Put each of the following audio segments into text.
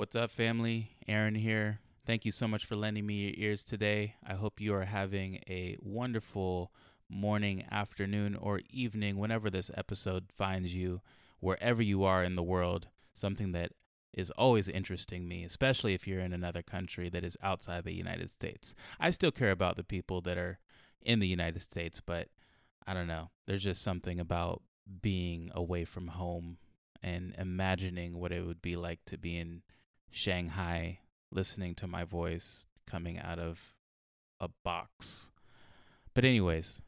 What's up, family? Aaron here. Thank you so much for lending me your ears today. I hope you are having a wonderful morning, afternoon, or evening whenever this episode finds you, wherever you are in the world. Something that is always interesting me, especially if you're in another country that is outside the United States. I still care about the people that are in the United States, but I don't know. There's just something about being away from home and imagining what it would be like to be in Shanghai listening to my voice coming out of a box. But anyways,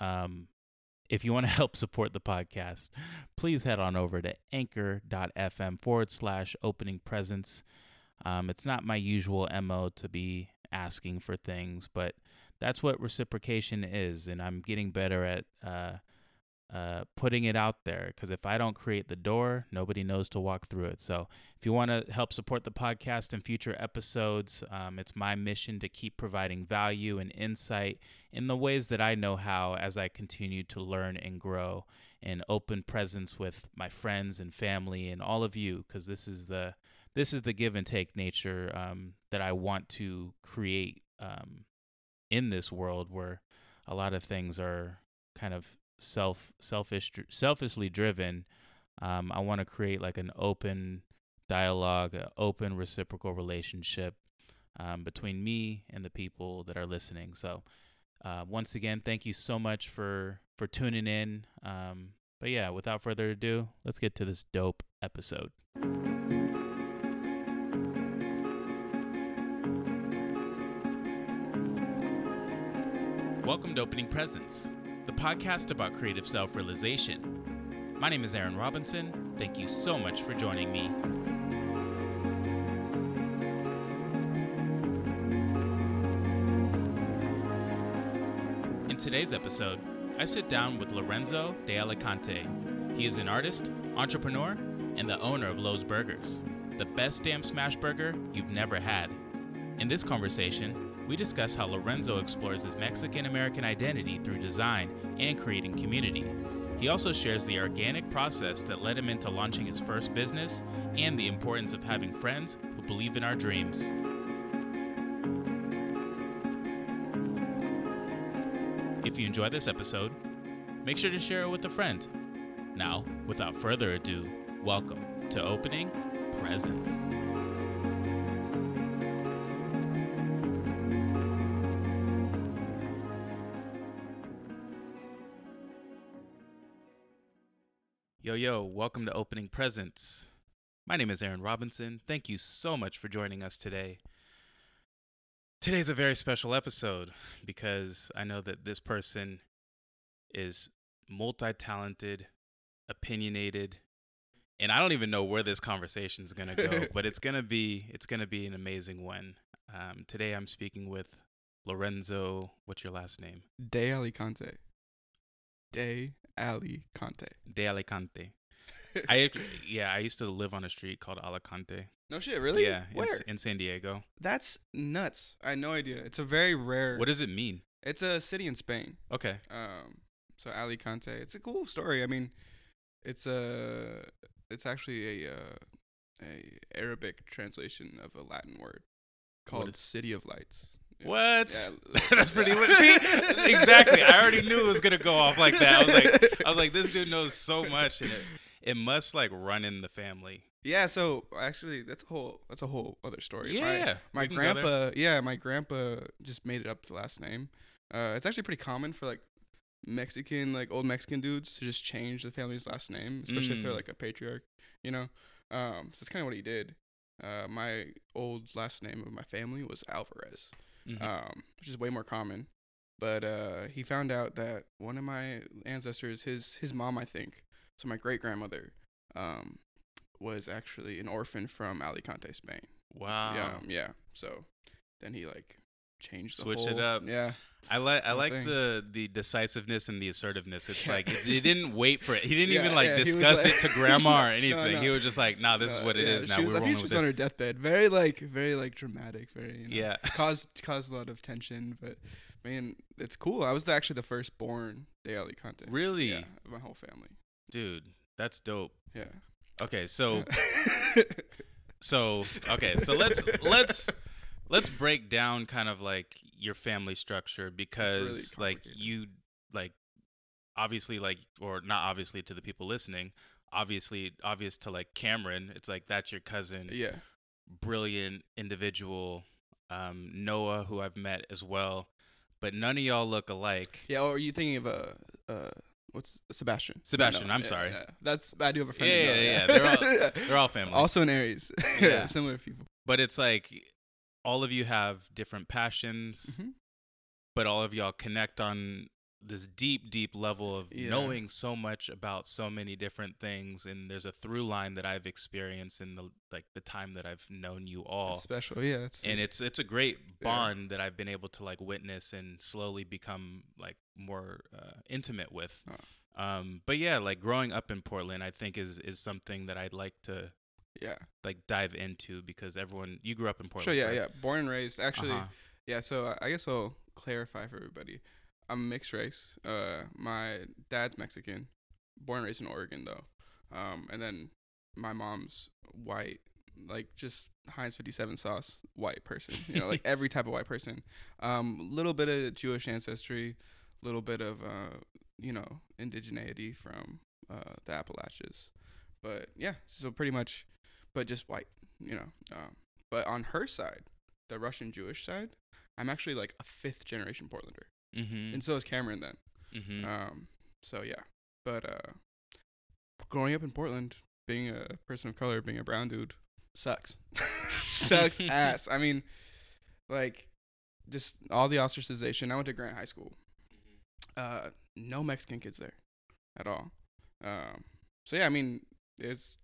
um if you want to help support the podcast, please head on over to anchor.fm forward slash opening presents. Um, it's not my usual MO to be asking for things, but that's what reciprocation is. And I'm getting better at uh, uh, putting it out there because if I don't create the door, nobody knows to walk through it. So if you want to help support the podcast and future episodes, um, it's my mission to keep providing value and insight in the ways that I know how as I continue to learn and grow and open presence with my friends and family and all of you because this is the this is the give and take nature um, that I want to create um, in this world where a lot of things are kind of self selfish selfishly driven um, i want to create like an open dialogue an open reciprocal relationship um, between me and the people that are listening. So uh, once again thank you so much for for tuning in. Um, but yeah without further ado let's get to this dope episode. Welcome to opening presents the podcast about creative self realization. My name is Aaron Robinson. Thank you so much for joining me. In today's episode, I sit down with Lorenzo de Alicante. He is an artist, entrepreneur, and the owner of Lowe's Burgers, the best damn smash burger you've never had. In this conversation, we discuss how Lorenzo explores his Mexican American identity through design and creating community. He also shares the organic process that led him into launching his first business and the importance of having friends who believe in our dreams. If you enjoy this episode, make sure to share it with a friend. Now, without further ado, welcome to Opening Presents. Welcome to Opening Presents. My name is Aaron Robinson. Thank you so much for joining us today. Today's a very special episode because I know that this person is multi talented, opinionated, and I don't even know where this conversation is going to go, but it's going to be it's going to be an amazing one. Um, today I'm speaking with Lorenzo. What's your last name? De Alicante. De Alicante. De Alicante. I yeah, I used to live on a street called Alicante. No shit, really? Yeah, in, Where? S- in San Diego. That's nuts. I had no idea. It's a very rare. What does it mean? It's a city in Spain. Okay. Um, so Alicante. It's a cool story. I mean, it's a. It's actually a uh, a Arabic translation of a Latin word called is- City of Lights. What? Yeah. That's pretty lit. See, exactly. I already knew it was gonna go off like that. I was like, I was like, this dude knows so much, it, must like run in the family. Yeah, so actually, that's a whole that's a whole other story. Yeah, my, my We can go there. grandpa. Yeah, my grandpa just made it up the last name. Uh, it's actually pretty common for like Mexican, like old Mexican dudes to just change the family's last name, especially if they're Mm. like a patriarch. You know, um, so that's kind of what he did. Uh, my old last name of my family was Alvarez, Mhm. um, which is way more common. But uh, he found out that one of my ancestors, his his mom, I think, so my great grandmother, um, was actually an orphan from Alicante, Spain. wow. Yeah, um, yeah. So then he like changed the Switched it up. Yeah, I like I like thing. the the decisiveness and the assertiveness. It's Yeah. like he didn't wait for it. He didn't Yeah, even like yeah, discuss like- it to grandma or anything. no. He was just like, "Nah, this is what it is now. We're I think rolling she was on it." her deathbed. Very like, very like dramatic. Very you know, Yeah. caused caused a lot of tension. But man, it's cool. I was the, actually the firstborn de Alicante. Really, Yeah, my whole family. Dude, that's dope. Yeah. Okay, so So okay, so let's let's let's break down kind of like your family structure because really like you like obviously like or not obviously to the people listening obviously obvious to like cameron it's like that's your cousin yeah. brilliant individual um noah who i've met as well but none of y'all look alike Yeah. Or are you thinking of a, uh what's Sebastian? Sebastian, No, I'm yeah, sorry. yeah. That's I do have a friend. Yeah, yeah, yeah. They're all- they're all family also in Aries. Yeah. Similar people. but it's like all of you have different passions Mhm. but all of y'all connect on this deep deep level of Yeah. knowing so much about so many different things and there's a through line that i've experienced in the like the time that i've known you all It's special. Yeah. And it's it's a great Yeah. bond that i've been able to like witness and slowly become like more uh, intimate with Oh. um but yeah like growing up in portland i think is is something that i'd like to yeah. like dive into because everyone you grew up in portland Sure. Yeah. right? Yeah. Born and raised. Actually. Uh-huh. Yeah, so I- I guess I'll clarify for everybody. I'm mixed race. Uh, my dad's Mexican, born and raised in Oregon though, um, and then my mom's white, like just Heinz 57 sauce white person. You know, like every type of white person. Um, little bit of Jewish ancestry, little bit of uh, you know, indigeneity from uh, the Appalachians, but yeah, so pretty much, but just white. You know, um, but on her side, the Russian Jewish side. I'm actually like a fifth generation Portlander, Mm-hmm. and so is Cameron then. mm-hmm. Um, so yeah, but uh, growing up in Portland, being a person of color, being a brown dude, sucks. sucks ass. I mean, like, just all the ostracization. I went to Grant High School. Uh, no Mexican kids there, at all. Um, so yeah, I mean, it's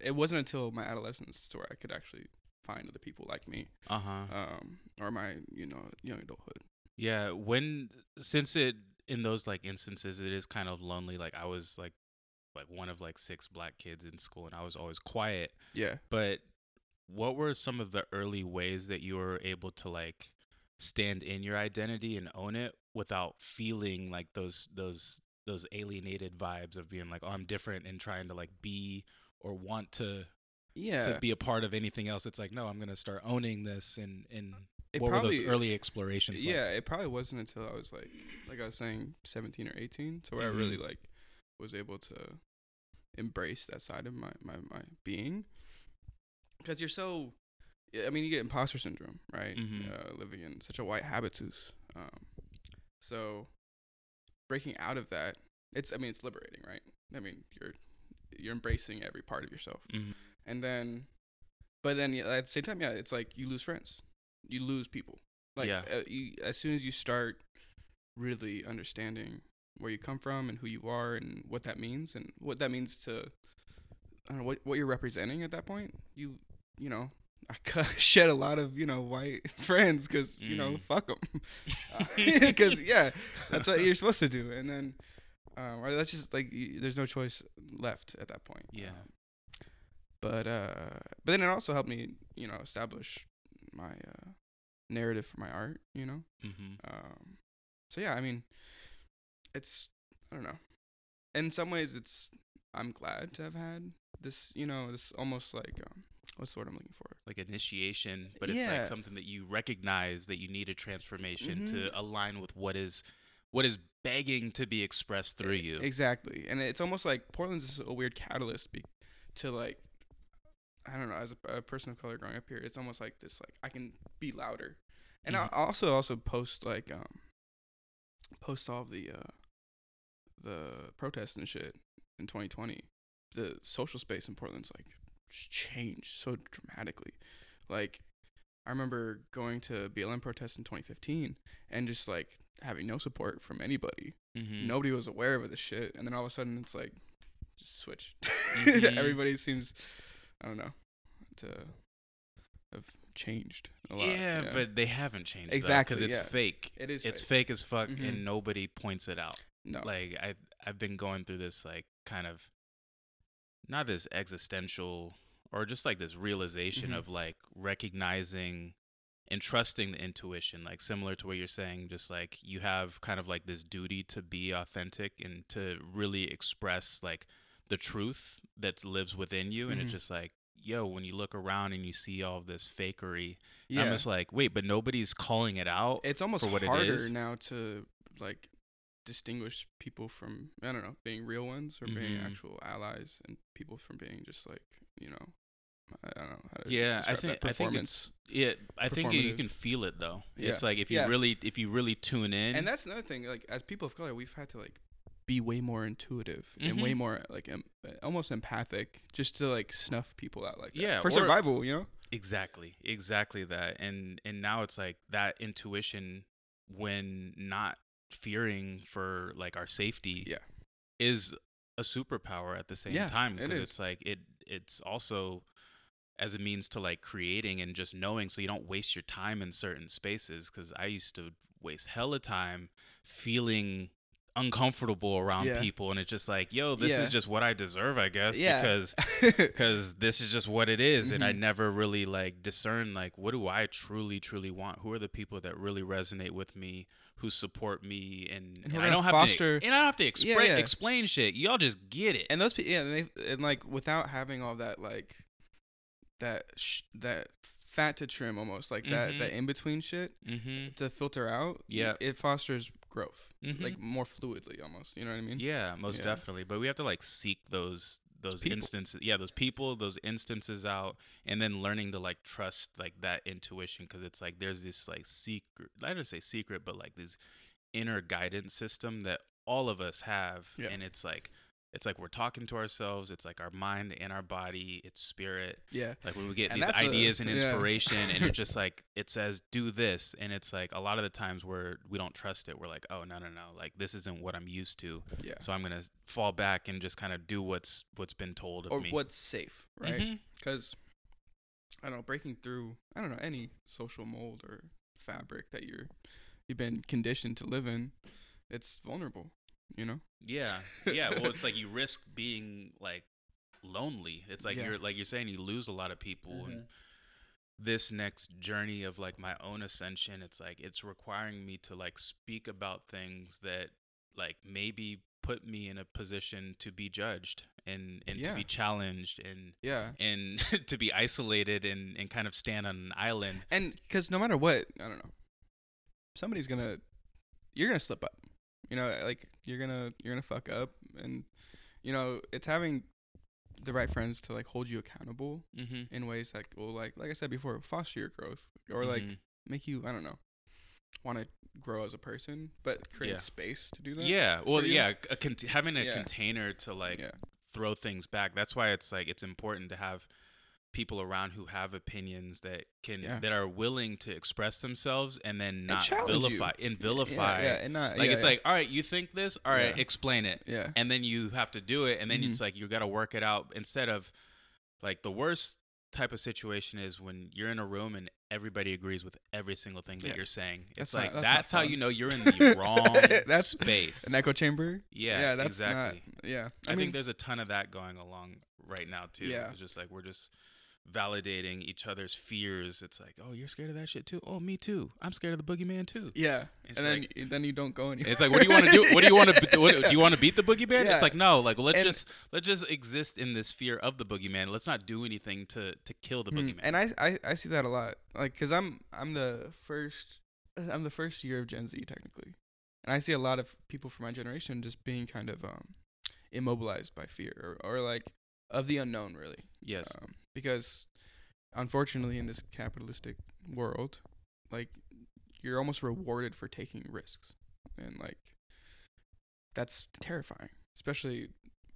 it wasn't until my adolescence to where I could actually find other people like me, uh-huh um, or my you know young adulthood. Yeah, when since it in those like instances it is kind of lonely. Like I was like like one of like six black kids in school and I was always quiet. Yeah. But what were some of the early ways that you were able to like stand in your identity and own it without feeling like those those those alienated vibes of being like, oh, I'm different and trying to like be or want to Yeah. to be a part of anything else. It's like, no, I'm gonna start owning this and and It what were those early explorations like? yeah, it probably wasn't until I was like, like I was saying, seventeen or eighteen, so where Mhm. I really like was able to embrace that side of my my my being. Because you're so, I mean, you get imposter syndrome, right? Mhm. Uh, living in such a white habitus. Um, so breaking out of that, it's I mean, it's liberating, right? I mean, you're you're embracing every part of yourself Mhm. and then but then yeah, at the same time yeah it's like you lose friends you lose people like Yeah. uh, you, as soon as you start really understanding where you come from and who you are and what that means and what that means to I don't know what what you're representing at that point you you know I cut, shed a lot of you know white friends because you know Mm. fuck them because yeah that's what you're supposed to do and then uh, or that's just like y- there's no choice left at that point Yeah. Um, but uh but then it also helped me you know establish my uh narrative for my art you know Mm-hmm. um so yeah i mean it's i don't know in some ways it's i'm glad to have had this you know this almost like um what's the word i'm looking for like initiation, but it's Yeah. like something that you recognize that you need a transformation Mhm. to align with what is what is begging to be expressed through you. Exactly, and it's almost like Portland's a weird catalyst be- to like, I don't know, as a, a person of color growing up here, it's almost like this like I can be louder, and Mhm. I'll also also post like um, post all of the uh, the protests and shit in 2020. The social space in Portland's like just changed so dramatically, like. I remember going to BLM protests in 2015 and just like having no support from anybody Mhm. nobody was aware of this shit and then all of a sudden it's like just switch Mhm. everybody seems i don't know to have changed a lot Yeah, but they haven't changed Exactly, because it's yeah. fake. it is It's fake. fake as fuck, Mhm. and nobody points it out. no Like I, I've been going through this like kind of, not this existential or just like this realization Mhm. of like recognizing and trusting the intuition, like similar to what you're saying, just like you have kind of like this duty to be authentic and to really express like the truth that lives within you, and Mhm. it's just like yo, when you look around and you see all this fakery, yeah. I'm just like, wait, but nobody's calling it out. it's almost what harder is. now to like distinguish people from I don't know being real ones or being Mhm. actual allies and people from being just like you know I don't know how to Yeah, I think- I think performance Yeah, I think you, you can feel it though. Yeah. It's like if you Yeah. really if you really tune in. and that's another thing like as people of color we've had to like be way more intuitive and way Mhm. more like em- almost empathic just to like snuff people out like that. Yeah, for or- survival you know Exactly, exactly that, and and now it's like that intuition when not fearing for like our safety, Yeah. is a superpower at the same Yeah, time because is. it's like it it's also as a means to like creating and just knowing so you don't waste your time in certain spaces because I used to waste hella time feeling uncomfortable around Yeah. people and it's just like yo this Yeah. is just what I deserve I guess Yeah. because because this is just what it is, and I Mhm. never really like discern like what do I truly truly want who are the people that really resonate with me who support me and, And and I don't have foster- to and I don't have to Yeah, yeah. explain shit y'all just get it and those people yeah and, they, and like without having all that like that sh- that fat to trim almost like that Mhm. that in between shit mm-hmm to filter out Yeah. it fosters growth Mhm. like more fluidly almost you know what i mean yeah most Yeah. definitely but we have to like seek those those People. instances yeah those people those instances out and then learning to like trust like that intuition because it's like there's this like secret i don't say secret but like this inner guidance system that all of us have Yeah. and it's like it's like we're talking to ourselves it's like our mind and our body it's spirit. Yeah. Like when we get And these that's a- ideas and yeah. inspiration and it just like it says do this and it's like a lot of the times where we don't trust it. We're like oh no no no. Like this isn't what i'm used to. Yeah. So i'm gonna fall back and just kind of do what's what's been told of or me. what's safe right? Mm-hmm. Because i don't know breaking through i don't know any social mold or fabric that you're you've been conditioned to live in it's vulnerable you know? Yeah. Yeah well it's like you risk being like lonely. It's like Yeah. you're like you're saying you lose a lot of people Mm-hmm. and this next journey of like my own ascension it's like it's requiring me to like speak about things that like maybe put me in a position to be judged and and to be challenged and yeah. and to be isolated and and kind of stand on an island. And because no matter what i don't know somebody's gonna you're gonna slip up you know like you're gonna you're gonna fuck up and you know it's having the right friends to like hold you accountable mm-hmm. in ways that will like like i said before foster your growth or like Mhm. make you i don't know want to grow as a person but create Yeah. space to do that yeah well yeah a con- having a Yeah. container to like yeah throw things back. That's why it's like it's important to have people around who have opinions that can Yeah. that are willing to express themselves and then not you. vilify and vilify. yeah, yeah and not Like it's like, all right, you think this? All right, explain it. yeah And then you have to do it and then Mhm. it's like you got to work it out instead of like the worst type of situation is when you're in a room and everybody agrees with every single thing that Yeah. you're saying. That's It's not- like that's that's, how you know you're in the wrong That's space. an echo chamber yeah, yeah that's exactly. not yeah I, i, mean think there's a ton of that going along right now too. Yeah. It's just like we're just validating each other's fears. It's like, oh, you're scared of that shit too. Oh, me too. I'm scared of the boogeyman too. yeah It's and then like- y- then you don't go anywhere It's like, what do you want to do? What do you want to? Do you want to beat the boogeyman? Yeah. It's like, no. Like, let's And- just let's just exist in this fear of the boogeyman. Let's not do anything to to kill the Hmm, boogeyman. And I, I I see that a lot. Like, cause I'm I'm the first I'm the first year of Gen Z technically, and I see a lot of people from my generation just being kind of um immobilized by fear or, or like of the unknown really. yes. Um, because unfortunately in this capitalistic world, like you're almost rewarded for taking risks, and like that's terrifying, especially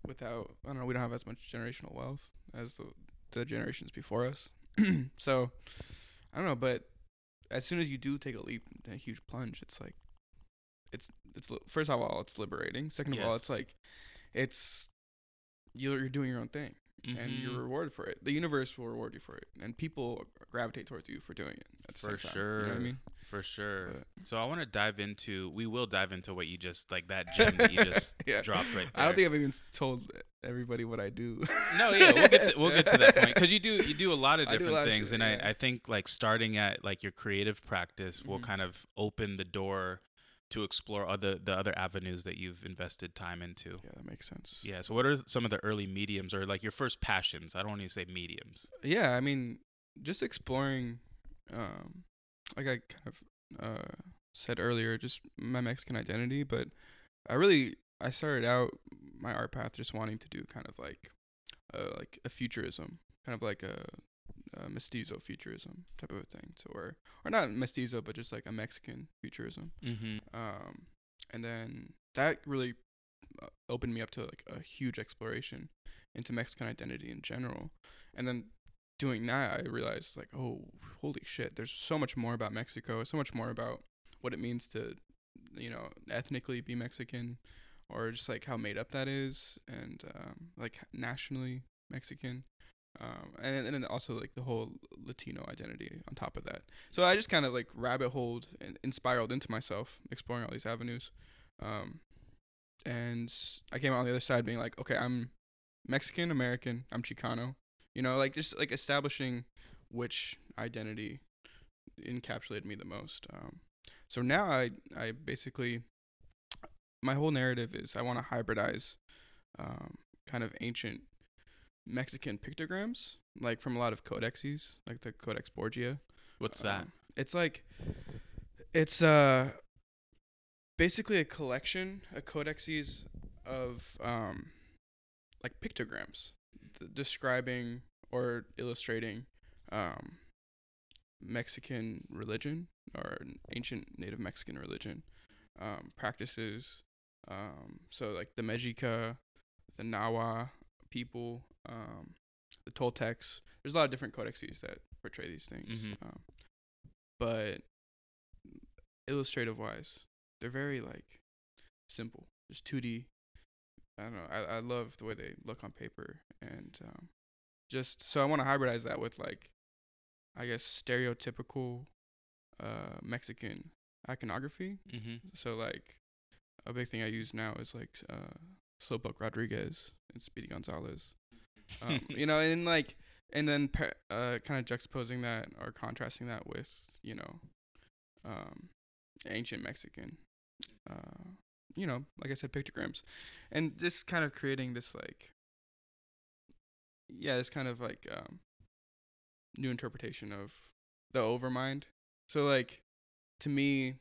without I don't know we don't have as much generational wealth as the the generations before us. so I don't know, but as soon as you do take a leap, a huge plunge, it's like it's it's first of all it's liberating. Second of all, it's like it's you're you're doing your own thing and you're Mhm. rewarded for it. The universe will reward you for it, and people gravitate towards you for doing it. For time, You know what I sure. mean? for sure. But- So I want to dive into. We will dive into what you just like that gem that you just Yeah. dropped right there. I don't think I've even told everybody what I do. No, yeah, we'll get to, we'll get to that point because you do you do a lot of I do a different lot of things, shit, and yeah. I, I think like starting at like your creative practice will Mhm. kind of open the door to explore other the other avenues that you've invested time into. Yeah, that makes sense. Yeah. So, what are some of the early mediums or like your first passions? I don't want to say mediums. Yeah, I mean, just exploring, um, like I kind of uh said earlier, just my Mexican identity. But I really, I started out my art path just wanting to do kind of like, uh, like a futurism, kind of like a, a mestizo futurism type of a thing. So, or or not mestizo, but just like a Mexican futurism. Mm-hmm. Um, and then that really uh, opened me up to like a huge exploration into Mexican identity in general. And then doing that, I realized like, oh, holy shit, there's so much more about Mexico, so much more about what it means to, you know, ethnically be Mexican, or just like how made up that is, and um, like nationally Mexican. Um, and and then also like the whole Latino identity on top of that. So I just kind of like rabbit holed and, and spiraled into myself, exploring all these avenues. Um, and I came out on the other side being like, okay, I'm Mexican American, I'm Chicano. You know, like just like establishing which identity encapsulated me the most. Um, so now I I basically my whole narrative is I want to hybridize um, kind of ancient Mexican pictograms, like from a lot of codexes, like the Codex Borgia. What's that? Um, it's like it's uh basically a collection, a codexes of um like pictograms th- describing or illustrating um Mexican religion or ancient native Mexican religion um practices um so like the Mexica, the Nahua people, um the Toltecs. There's a lot of different codexes that portray these things. Mhm. Um, but illustrative wise, they're very like simple, just 2D. I don't know. I, I love the way they look on paper, and um, just so I want to hybridize that with like, I guess stereotypical uh, Mexican iconography. Mm-hmm. So like, a big thing I use now is like uh, Slowpoke Rodriguez and Speedy Gonzalez. Um, you know, and like, and then pa- uh, kind of juxtaposing that or contrasting that with you know, um, ancient Mexican, uh, you know, like I said, pictograms, and just kind of creating this like, yeah, this kind of like um, new interpretation of the overmind. So like, to me,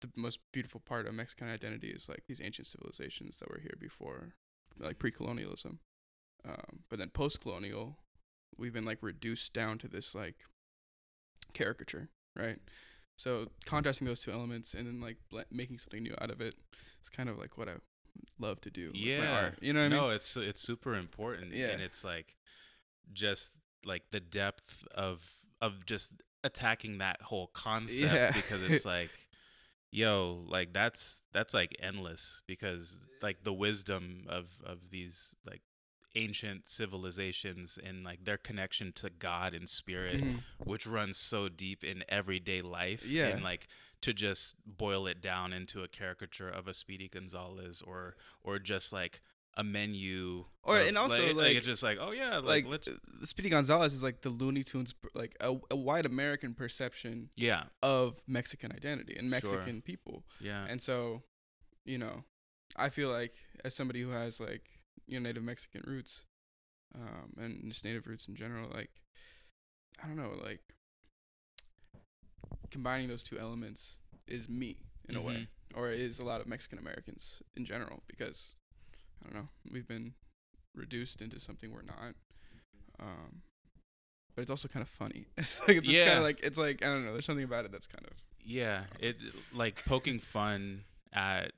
the most beautiful part of Mexican identity is like these ancient civilizations that were here before, like pre-colonialism. Um, but then post-colonial, we've been like reduced down to this like caricature, right? So contrasting those two elements and then like ble- making something new out of it is kind of like what I love to do. with my Yeah. you know what I no, mean? it's it's super important. Yeah. And it's like just like the depth of of just attacking that whole concept Yeah. because it's like yo, like that's that's like endless because like the wisdom of of these like ancient civilizations and like their connection to God and spirit Mhm. which runs so deep in everyday life Yeah. and like to just boil it down into a caricature of a speedy gonzalez or or just like a menu Or- of, and also, like, like- it's just like oh yeah like, Like, let's uh, Speedy Gonzalez is like the Looney Tunes, like a, a white American perception yeah of Mexican identity and Sure. Mexican people. yeah And so, you know, I feel like as somebody who has like you know Native Mexican roots, um, and just Native roots in general, like I don't know, like combining those two elements is me in a way, or is a lot of Mexican Americans in general, because I don't know, we've been reduced into something we're not. Um, but it's also kind of funny. It's like it's, kind of like it's like I don't know. There's something about it that's kind of yeah it like poking fun at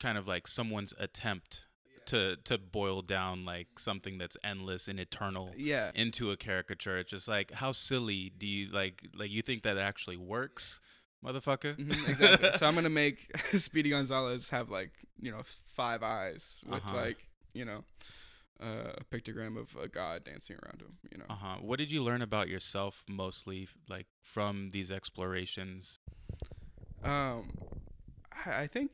kind of like someone's attempt to to boil down like something that's endless and eternal yeah. into a caricature. It's just like how silly do you like like you think that actually works, motherfucker? Mhm, exactly. so I'm gonna make Speedy Gonzalez have like you know five eyes with Uh-huh. like you know uh, a pictogram of a god dancing around him. You know. Uh huh. What did you learn about yourself mostly, like from these explorations? Um, I, I think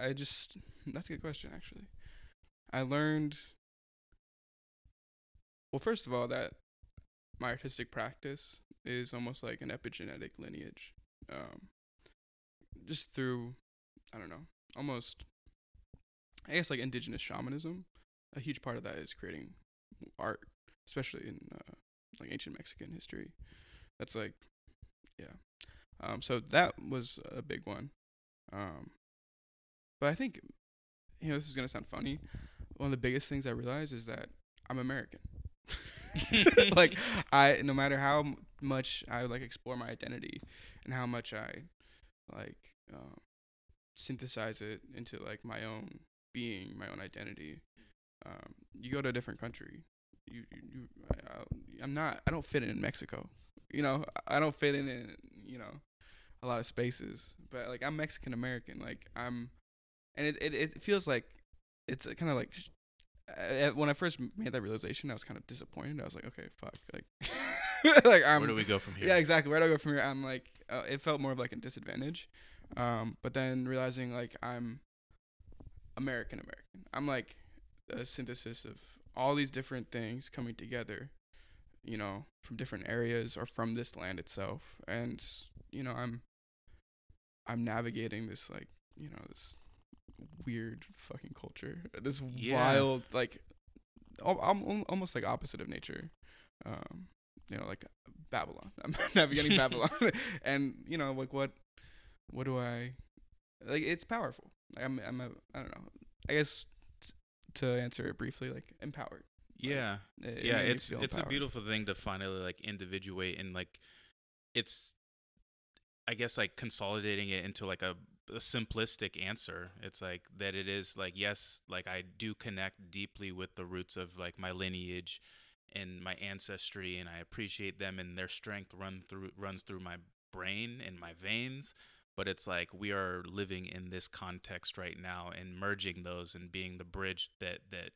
I just that's a good question actually. I learned well, first of all, that my artistic practice is almost like an epigenetic lineage. Um, just through I don't know, almost I guess like indigenous shamanism. A huge part of that is creating art, especially in uh, like ancient Mexican history. That's like, yeah. Um, so that was a big one. Um, but I think, you know, this is gonna sound funny. One of the biggest things I realized is that I'm American. like I, no matter how much I like explore my identity and how much I like um, synthesize it into like my own being, my own identity. Um, you go to a different country, you, you, you I, I'm not, I don't fit in Mexico. You know, I don't fit in, in you know, a lot of spaces. But like I'm Mexican American. Like I'm, and it, it it feels like it's kind of like sh- uh, when I first made that realization, I was kind of disappointed. I was like, okay, fuck, like, like I'm. Where do we go from here? Yeah, exactly. Where do I go from here? I'm like, uh, it felt more of like a disadvantage. Um, but then realizing like I'm American American. I'm like a synthesis of all these different things coming together, you know, from different areas or from this land itself. And you know, I'm I'm navigating this like, you know, this weird fucking culture. This Yeah. wild like al- almost like opposite of nature. Um, you know, like Babylon. I'm navigating Babylon, and you know, like what, what do I, like? It's powerful. Like I'm, I'm a, I don't know. I guess t- to answer it briefly, like empowered. Yeah. It- it yeah, it's it's a beautiful thing to finally like individuate and like it's I guess like consolidating it into like a, a simplistic answer. It's like that it is like yes, like I do connect deeply with the roots of like my lineage and my ancestry and I appreciate them and their strength run through runs through my brain and my veins. But it's like we are living in this context right now and merging those and being the bridge that that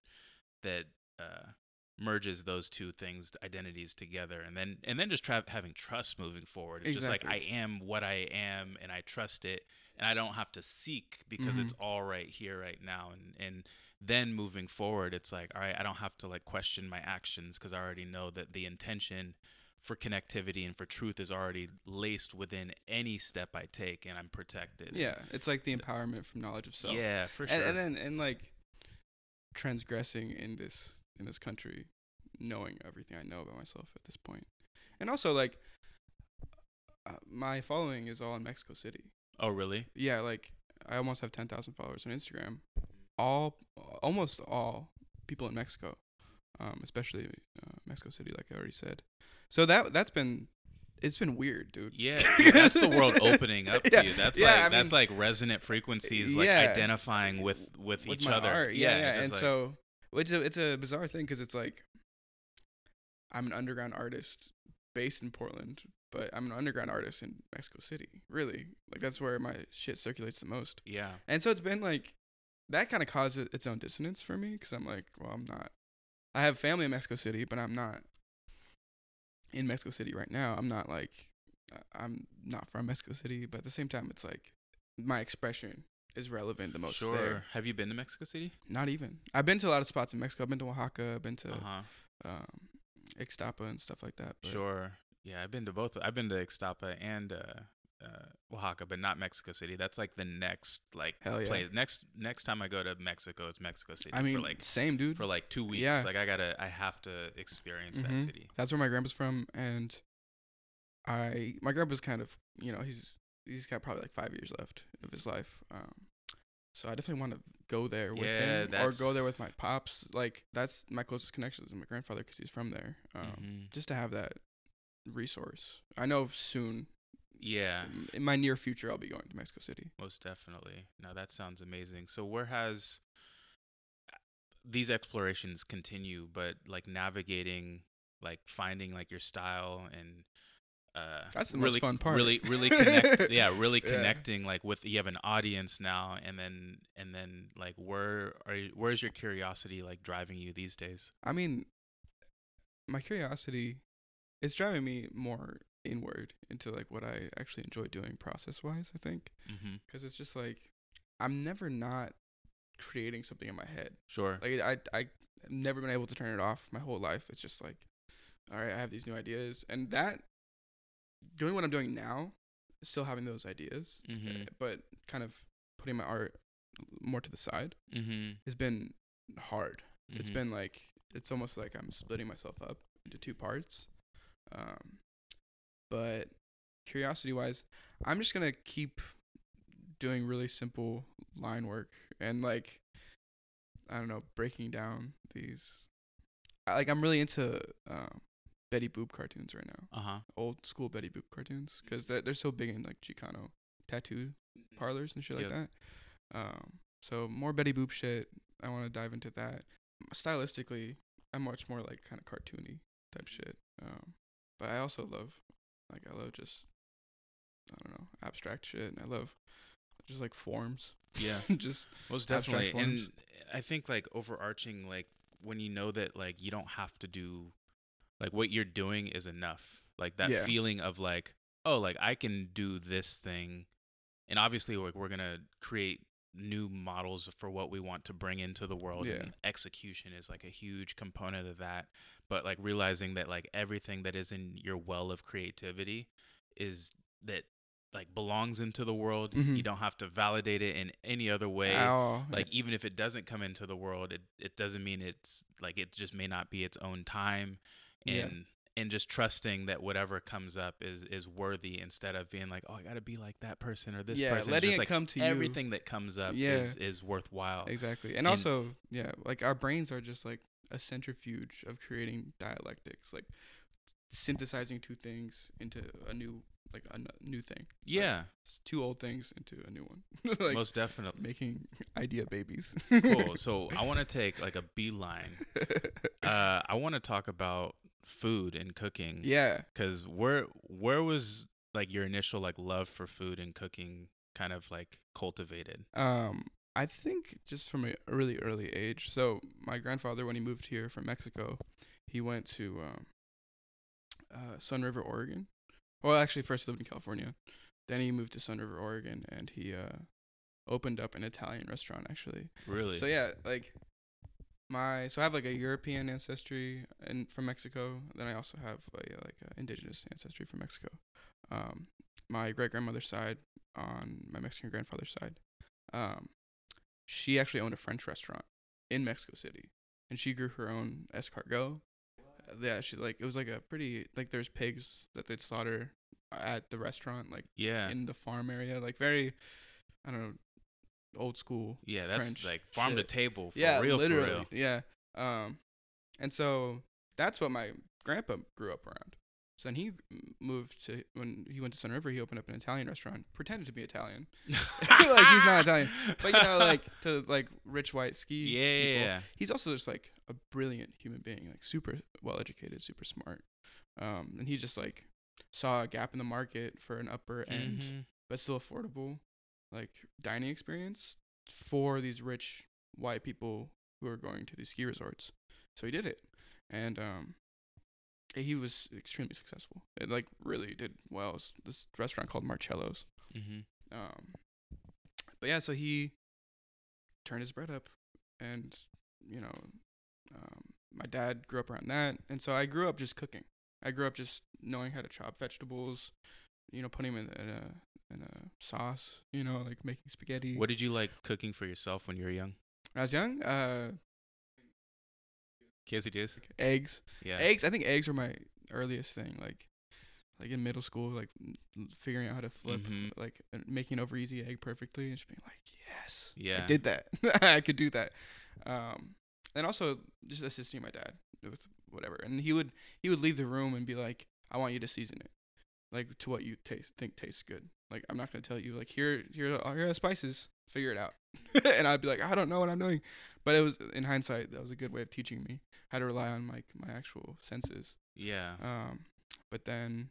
that uh, merges those two things identities together and then and then just tra- having trust moving forward. It's just like i am what i am and i trust it and i don't have to seek because it's mm-hmm. all right here right now and and then moving forward it's like all right i don't have to like question my actions because i already know that the intention for connectivity and for truth is already laced within any step i take and i'm protected Yeah, it's like the empowerment from knowledge of self. yeah for sure and, and then and like transgressing in this in this country, knowing everything I know about myself at this point, and also like uh, my following is all in Mexico City. oh really Yeah, like I almost have ten thousand followers on Instagram. All almost all people in Mexico, um, especially uh, Mexico City, like I already said. So that that's been it's been weird, dude. Yeah, that's the world opening up Yeah, to you. That's yeah, like I that's mean- like resonant frequencies, like Yeah. identifying with with, with each other. art. Yeah, yeah. And like- so it's a it's a bizarre thing because it's like I'm an underground artist based in Portland, but I'm an underground artist in Mexico City. Really, like that's where my shit circulates the most. yeah, And so it's been like that kind of caused it- its own dissonance for me because I'm like, well, I'm not. I have family in Mexico City, but I'm not in Mexico City right now. I'm not like I'm not from Mexico City, but at the same time, it's like my expression is relevant the most sure. there. Have you been to Mexico City? Not even. I've been to a lot of spots in Mexico. I've been to Oaxaca. I've been to Uh huh. um, Ixtapa and stuff like that. Sure. Yeah, I've been to both. I've been to Ixtapa and uh, uh, Oaxaca, but not Mexico City. That's like the next like Hell yeah. place. Next next time I go to Mexico, it's Mexico City I mean, for like same dude. for like two weeks. Yeah. Like I gotta, I have to experience Mhm. that city. That's where my grandpa's from, and I my grandpa's kind of you know he's he's got probably like five years left of his life. Um, so I definitely want to go there with Yeah, him or go there with my pops. Like that's my closest connection is my grandfather because he's from there. Um, Mhm. Just to have that resource. I know soon Yeah. in- in my near future I'll be going to Mexico City. Most definitely. Now that sounds amazing. So where has these explorations continue, but like navigating, like finding like your style and uh, That's the most really, fun part. Really, really connect. yeah, really Yeah. connecting like with you have an audience now, and then and then like where are you, where's your curiosity like driving you these days? I mean, my curiosity is driving me more inward into like what I actually enjoy doing process wise. I think Mm-hmm. because it's just like I'm never not creating something in my head. Sure. Like I I I've never been able to turn it off my whole life. It's just like, all right, I have these new ideas, and that doing what I'm doing now still having those ideas, uh, Mhm. but kind of putting my art more to the side Mhm. has been hard. It's Mhm. been like it's almost like I'm splitting myself up into two parts. Um, but curiosity wise, I'm just gonna keep doing really simple line work and like I don't know breaking down these. I, like I'm really into um, Betty Boop cartoons right now, Uh-huh. old school Betty Boop cartoons, because they're, they're so big in like Chicano tattoo parlors and shit like that. Um, so more Betty Boop shit. I want to dive into that. Stylistically, I'm much more like kind of cartoony type shit. Um, but I also love, like, I love just, I don't know, abstract shit. And I love just like forms. Yeah. just Most abstract definitely. And. I think like overarching like when you know that like you don't have to do like what you're doing is enough. Like that Yeah. feeling of like, oh, like I can do this thing. And obviously like we're going to create new models for what we want to bring into the world Yeah. and execution is like a huge component of that. But like realizing that like everything that is in your well of creativity is that like belongs into the world. Mhm. You don't have to validate it in any other way ow, like even if it doesn't come into the world it, it doesn't mean it's like it just may not be its own time and Yeah. and just trusting that whatever comes up is is worthy instead of being like oh i gotta be like that person or this yeah, person letting it like come to you. everything that comes up Yeah. is is worthwhile exactly. And, And- also, yeah, like our brains are just like a centrifuge of creating dialectics, like synthesizing two things into a new like a n- new thing. yeah It's two old things into a new one. like most definitely making idea babies. cool so i want to take like a beeline uh i want to talk about food and cooking yeah. because where where was like your initial like love for food and cooking kind of like cultivated Um, I think just from a really early age. So my grandfather, when he moved here from Mexico, he went to um, uh, Sunriver, Oregon. Well, actually, first he lived in California. Then he moved to Sunriver, Oregon, and he uh, opened up an Italian restaurant. Actually, really so yeah, like my so I have like a European ancestry and from Mexico. Then I also have a, like a indigenous ancestry from Mexico. Um, my great grandmother's side on my Mexican grandfather's side, um, she actually owned a French restaurant in Mexico City, and she grew her own escargot. Yeah, she like it was like a pretty like there's pigs that they'd slaughter at the restaurant like yeah in the farm area, like very I don't know old school. yeah that's French like farm shit. to table for yeah, real literally. for real Yeah. Um, and so that's what my grandpa grew up around. So then he moved to when he went to Sunriver. He opened up an Italian restaurant, pretended to be Italian, like he's not Italian, but you know, like to like rich white ski. yeah, yeah, people. yeah. He's also just like a brilliant human being, like super well educated, super smart. Um, and he just like saw a gap in the market for an upper end Mhm. but still affordable like dining experience for these rich white people who are going to these ski resorts. So he did it, and um, he was extremely successful. It like really did well. It's this restaurant called Marcello's. Mhm. Um, but yeah, so he turned his bread up, and you know, um, my dad grew up around that, and so I grew up just cooking. I grew up just knowing how to chop vegetables, you know, putting them in, in a in a sauce, you know, like making spaghetti. what did you like cooking for yourself when you were young When I was young, uh, quesadillas eggs. yeah Eggs. I think eggs were my earliest thing. Like, like in middle school, like figuring out how to flip, Mhm. like making over easy egg perfectly, and just being like, yes, Yeah. I did that. I could do that. Um, and also just assisting my dad with whatever. And he would he would leave the room and be like, I want you to season it, like to what you taste think tastes good. Like I'm not gonna tell you like here here are, here are the spices, figure it out. and I'd be like, I don't know what I'm doing. But it was in hindsight that was a good way of teaching me how to rely on like my actual senses. yeah Um, but then,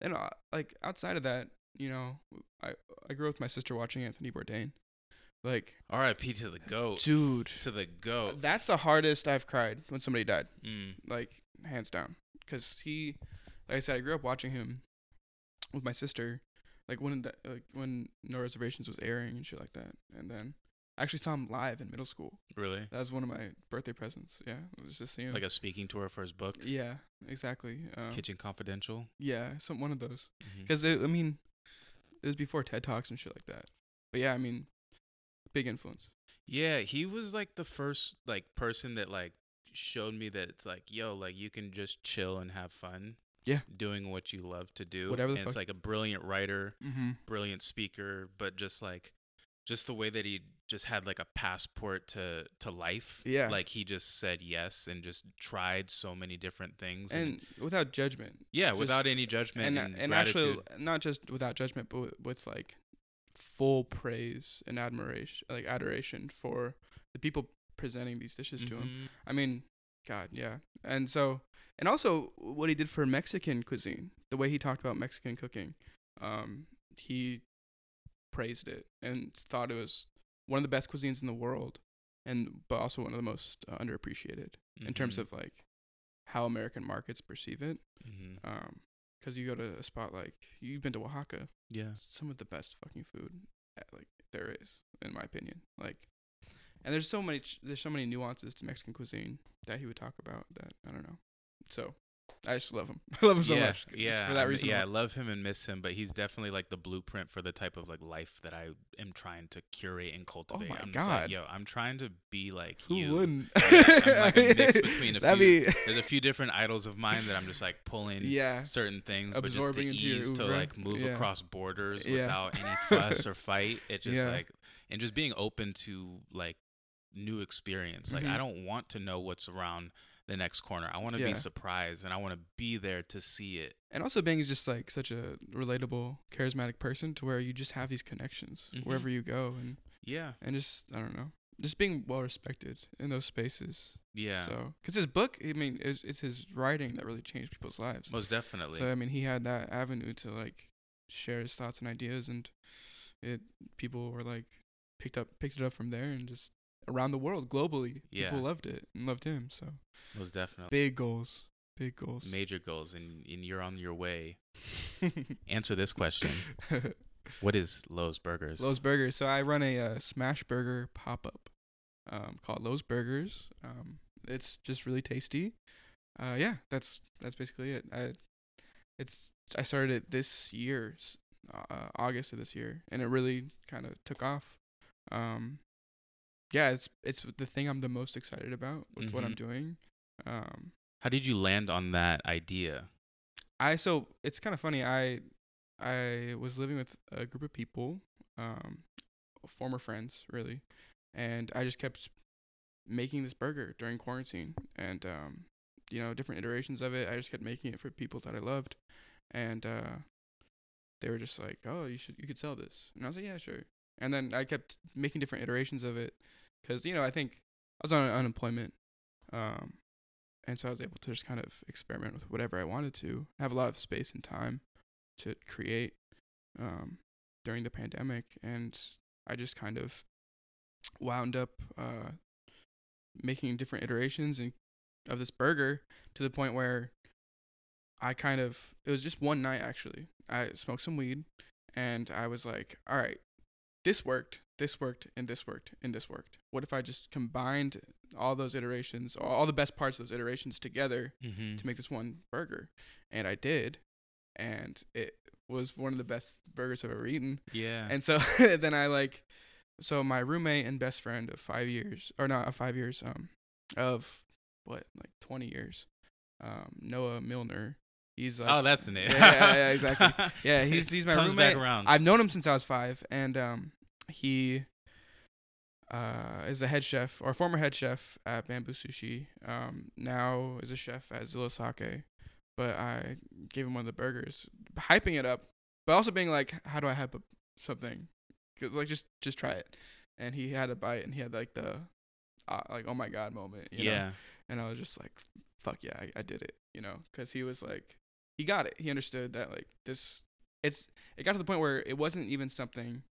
then uh, like outside of that, you know, I I grew up with my sister watching Anthony Bourdain. Like, rip to the goat dude, to the goat that's the hardest I've cried when somebody died. mm. Like, hands down, because he, like I said, I grew up watching him with my sister. Like when the, like when No Reservations was airing and shit like that, and then I actually saw him live in middle school. really That was one of my birthday presents. Yeah, it was just seeing like a speaking tour for his book yeah, exactly. Um, kitchen confidential yeah, some one of those. Because I mean, It was before TED Talks and shit like that. But yeah, I mean, big influence. Yeah, he was like the first like person that like showed me that it's like, yo, like you can just chill and have fun. Yeah. Doing what you love to do. Whatever the and it's like a brilliant writer, Mm-hmm. brilliant speaker, but just like just the way that he just had like a passport to to life. Yeah. Like he just said yes and just tried so many different things. And, And without judgment. yeah, just- without any judgment and and, and actually not just without judgment, but with, with like full praise and admiration, like adoration for the people presenting these dishes to him. Mhm. I mean, God, yeah. And so, and also what he did for Mexican cuisine, the way he talked about Mexican cooking, um, he praised it and thought it was one of the best cuisines in the world, and but also one of the most uh, underappreciated in terms Mhm. of like how American markets perceive it. Mhm. Um, because you go to a spot like you've been to Oaxaca, yeah. some of the best fucking food like there is, in my opinion. Like, and there's so many there's so many nuances to Mexican cuisine that he would talk about that I don't know. So I just love him. I love him so yeah, much. Yeah, for that reason. Yeah, I love him and miss him, but he's definitely like the blueprint for the type of like life that I am trying to curate and cultivate. Oh my I'm just like, God. yo, I'm trying to be like Who you. wouldn't? I'm like a mix between a That'd few- be There's a few different idols of mine that I'm just like pulling yeah. certain things, but just Absorbing the ease to like move Yeah. across borders Yeah. without any fuss or fight. It just Yeah. like and just being open to like new experience. Like Mhm. I don't want to know what's around the next corner. I want to Yeah. be surprised and I want to be there to see it. And also Bang is just like such a relatable, charismatic person to where you just have these connections Mhm. wherever you go and Yeah. and just I don't know, just being well respected in those spaces. Yeah. So, because his book, I mean, it's, it's his writing that really changed people's lives. Most definitely. So I mean, he had that avenue to like share his thoughts and ideas, and it people were like picked up picked it up from there, and just around the world globally, Yeah. people loved it and loved him. So Most definitely. big goals, big goals. Major goals and, and you're on your way. Answer this question. What is Lowe's Burgers? Lowe's Burgers. So I run a uh, smash burger pop up um, called Lowe's Burgers. Um, it's just really tasty. Uh, yeah, that's that's basically it. I it's I started it this year, uh, August of this year, and it really kind of took off. Um, yeah, it's it's the thing I'm the most excited about with what I'm Mhm. doing. Um, How did you land on that idea? I so it's kind of funny. I I was living with a group of people, um, former friends, really, and I just kept making this burger during quarantine, and um, you know, different iterations of it. I just kept making it for people that I loved, and uh, they were just like, "Oh, you should, you could sell this," and I was like, "Yeah, sure." And then I kept making different iterations of it, because you know, I think I was on unemployment, um, and so I was able to just kind of experiment with whatever I wanted to. Have a lot of space and time to create um, during the pandemic, and I just kind of wound up uh, making different iterations and of this burger to the point where I kind of it was just one night actually. I smoked some weed and I was like, all right, this worked, this worked, and this worked, and this worked. What if I just combined all those iterations, all the best parts of those iterations together Mm-hmm. to make this one burger? And I did, and it was one of the best burgers I've ever eaten. Yeah. And so then I like, so my roommate and best friend of five years, or not of five years, um, of what like twenty years, um, Noah Milner. He's like, oh, that's the name. Yeah, yeah, yeah, exactly. Yeah, he's he's my Comes roommate. back around. I've known him since I was five, and um, he uh is a head chef or former head chef at Bamboo Sushi. Um, now is a chef at Zilla Sake. But I gave him one of the burgers, hyping it up, but also being like, "How do I hype up something?" Because like just just try it. And he had a bite, and he had like the uh, like oh my god moment. You know? yeah. And I was just like, fuck yeah, I, I did it, you know, because he was like, he got it. He understood that like this, it's, it got to the point where it wasn't even something,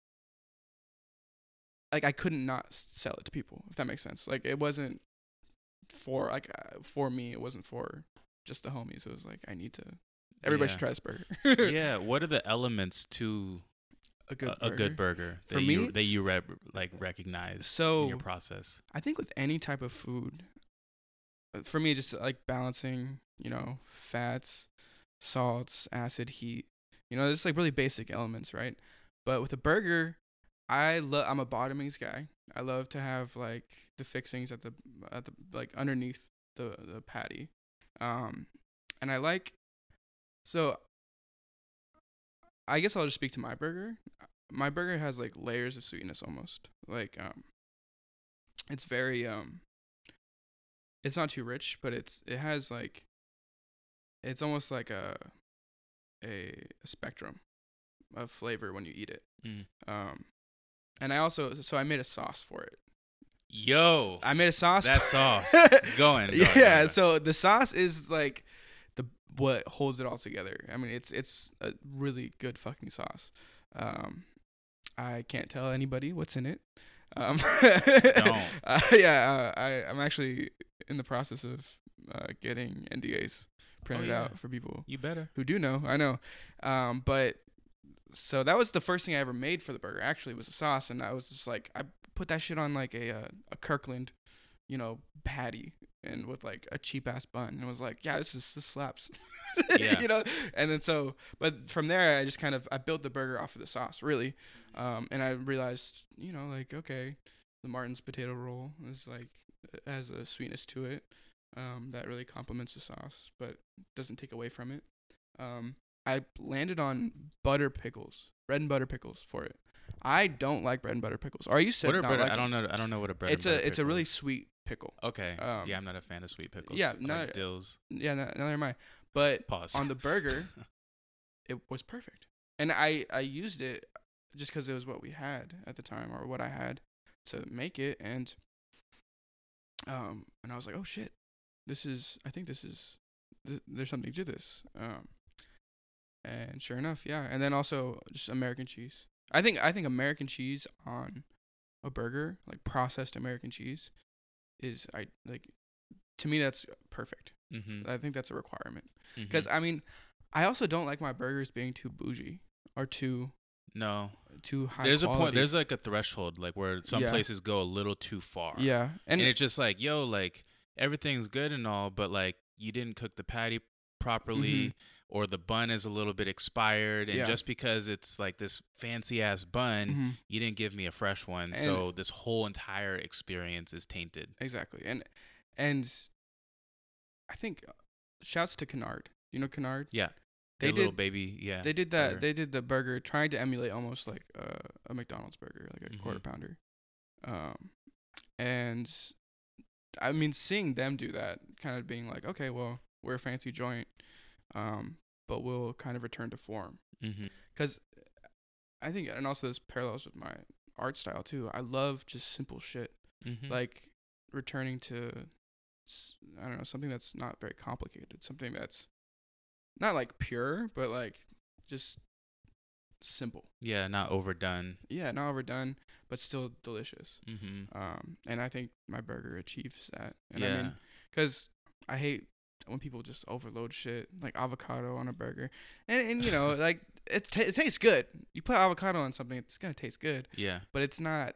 like I couldn't not sell it to people, if that makes sense. Like it wasn't for, like, uh, for me, it wasn't for just the homies. It was like, I need to, everybody should try this burger. yeah. What are the elements to A good a, a good burger that For me, you that you re- like recognize in So your process? I think with any type of food, uh, for me, just like balancing, you know, fats, salts, acid, heat. You know, there's like really basic elements, right? But with a burger, I love. I'm a bottomings guy. I love to have like the fixings at the at the like underneath the the patty, um, and I like. So. I guess I'll just speak to my burger. My burger has like layers of sweetness almost. Like um, it's very um. It's not too rich, but it's it has like. It's almost like a, a, a spectrum, of flavor when you eat it. Mm. Um, and I also so I made a sauce for it. Yo, I made a sauce. that for- sauce. Go on, go yeah. on. So the sauce is like the what holds it all together. I mean, it's it's a really good fucking sauce. Um, I can't tell anybody what's in it. Um, Don't. uh, yeah, uh, I I'm actually in the process of uh, getting NDAs printed Oh, yeah. out for people you better. who do know. I know. Um, but so that was the first thing I ever made for the burger. Actually, was a sauce, and I was just like, I put that shit on like a uh, a Kirkland, you know, patty, and with like a cheap ass bun, and was like, yeah, this is this slaps. Yeah. you know, and then so, but from there, I just kind of I built the burger off of the sauce, really, um, and I realized, you know, like okay, the Martin's potato roll is like has a sweetness to it, um, that really complements the sauce, but doesn't take away from it. Um, I landed on butter pickles, bread and butter pickles for it. I don't like bread and butter pickles. Are you said What are bread? like I don't know. I don't know what a bread. It's and a butter it's a really is. sweet pickle. okay. um, yeah, I'm not a fan of sweet pickles. yeah, like no- dills. Yeah, no, neither am I. But Pause on the burger, it was perfect, and I I used it just because it was what we had at the time or what I had to make it, and um and I was like, oh shit, this is I think this is th- there's something to this. Um, and sure enough, yeah, and then also just American cheese. I think I think American cheese on a burger, like processed American cheese, is I like to me that's perfect. mm-hmm. I think that's a requirement. mm-hmm. Because I mean, I also don't like my burgers being too bougie or too no, too high. there's a point. There's like a threshold, like where some Yeah. places go a little too far. yeah, and, and, it's just like, yo, like everything's good and all, but like you didn't cook the patty properly, Mhm. or the bun is a little bit expired, and Yeah. just because it's like this fancy ass bun, Mhm, you didn't give me a fresh one, And- so this whole entire experience is tainted. exactly, and and I think uh, shouts to Canard. You know Canard? Yeah, They Their little did. baby. Yeah, They did that. burger. They did the burger trying to emulate almost like uh, a McDonald's burger, like a quarter Mhm. pounder. Um, and I mean, seeing them do that, kind of being like, okay, well, we're a fancy joint, um, but we'll kind of return to form. mm-hmm. because I think, and also this parallels with my art style too. I love just simple shit, Mm-hmm. like returning to, I don't know, something that's not very complicated, something that's not like pure, but like just simple. yeah, not overdone. Yeah, not overdone, but still delicious. Mm-hmm. Um, and I think my burger achieves that. And yeah, I mean, because I hate when people just overload shit like avocado on a burger, and and you know like it ta it tastes good. You put avocado on something, it's gonna taste good, yeah. but it's not.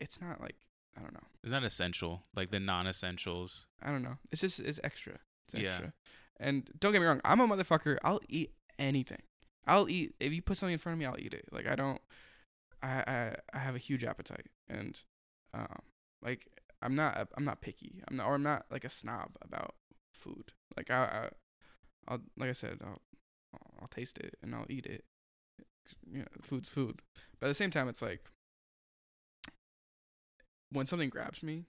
It's not like I don't know. It's not essential. Like the non-essentials. I don't know. It's just it's extra. It's Yeah. extra. And don't get me wrong, I'm a motherfucker. I'll eat anything. I'll eat if you put something in front of me. I'll eat it. Like I don't. I I, I have a huge appetite, and um, like I'm not I'm not picky. I'm not or I'm not like a snob about food. Like I, I I'll like I said I'll I'll taste it and I'll eat it. You know, food's food. But at the same time, it's like when something grabs me,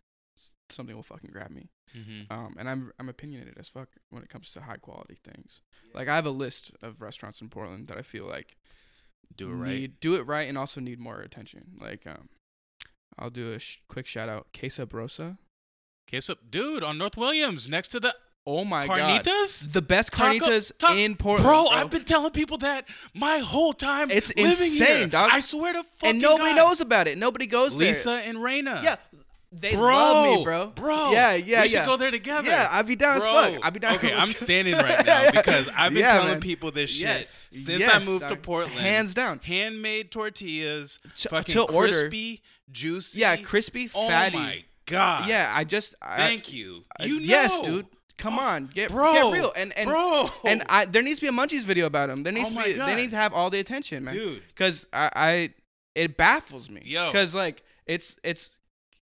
something will fucking grab me. Mm-hmm. Um, and I'm I'm opinionated as fuck when it comes to high quality things. Like I have a list of restaurants in Portland that I feel like Do it right. need do it right and also need more attention. Like um, I'll do a sh- quick shout out, Queso Brosa. Okay, dude, on North Williams, next to the Oh my god, carnitas. the best Taco- carnitas ta- in Portland, Bro, I've been telling people that my whole time. It's living insane, here. dog. I swear to fucking and nobody God. knows about it. Nobody goes Lisa there. Lisa and Raina. Yeah, they bro, love me, bro. Bro, Yeah, yeah, we should go there together. Yeah, I'd be down Bro. as fuck. I'd be down. Okay, I'm standing right now because I've been Yeah, telling man. people this shit Yes. since Yes, I moved to. Portland. Hands down. handmade tortillas, To- fucking to order. crispy, juicy. Yeah, crispy, Oh fatty. my god. Yeah, I just I, Thank you. You know. yes, dude. come Oh, on, get bro, get real. And and bro. and I there needs to be a Munchies video about him. There needs Oh to be God. they need to have all the attention, man. dude, Because I, I it baffles me. Yo. Because like it's it's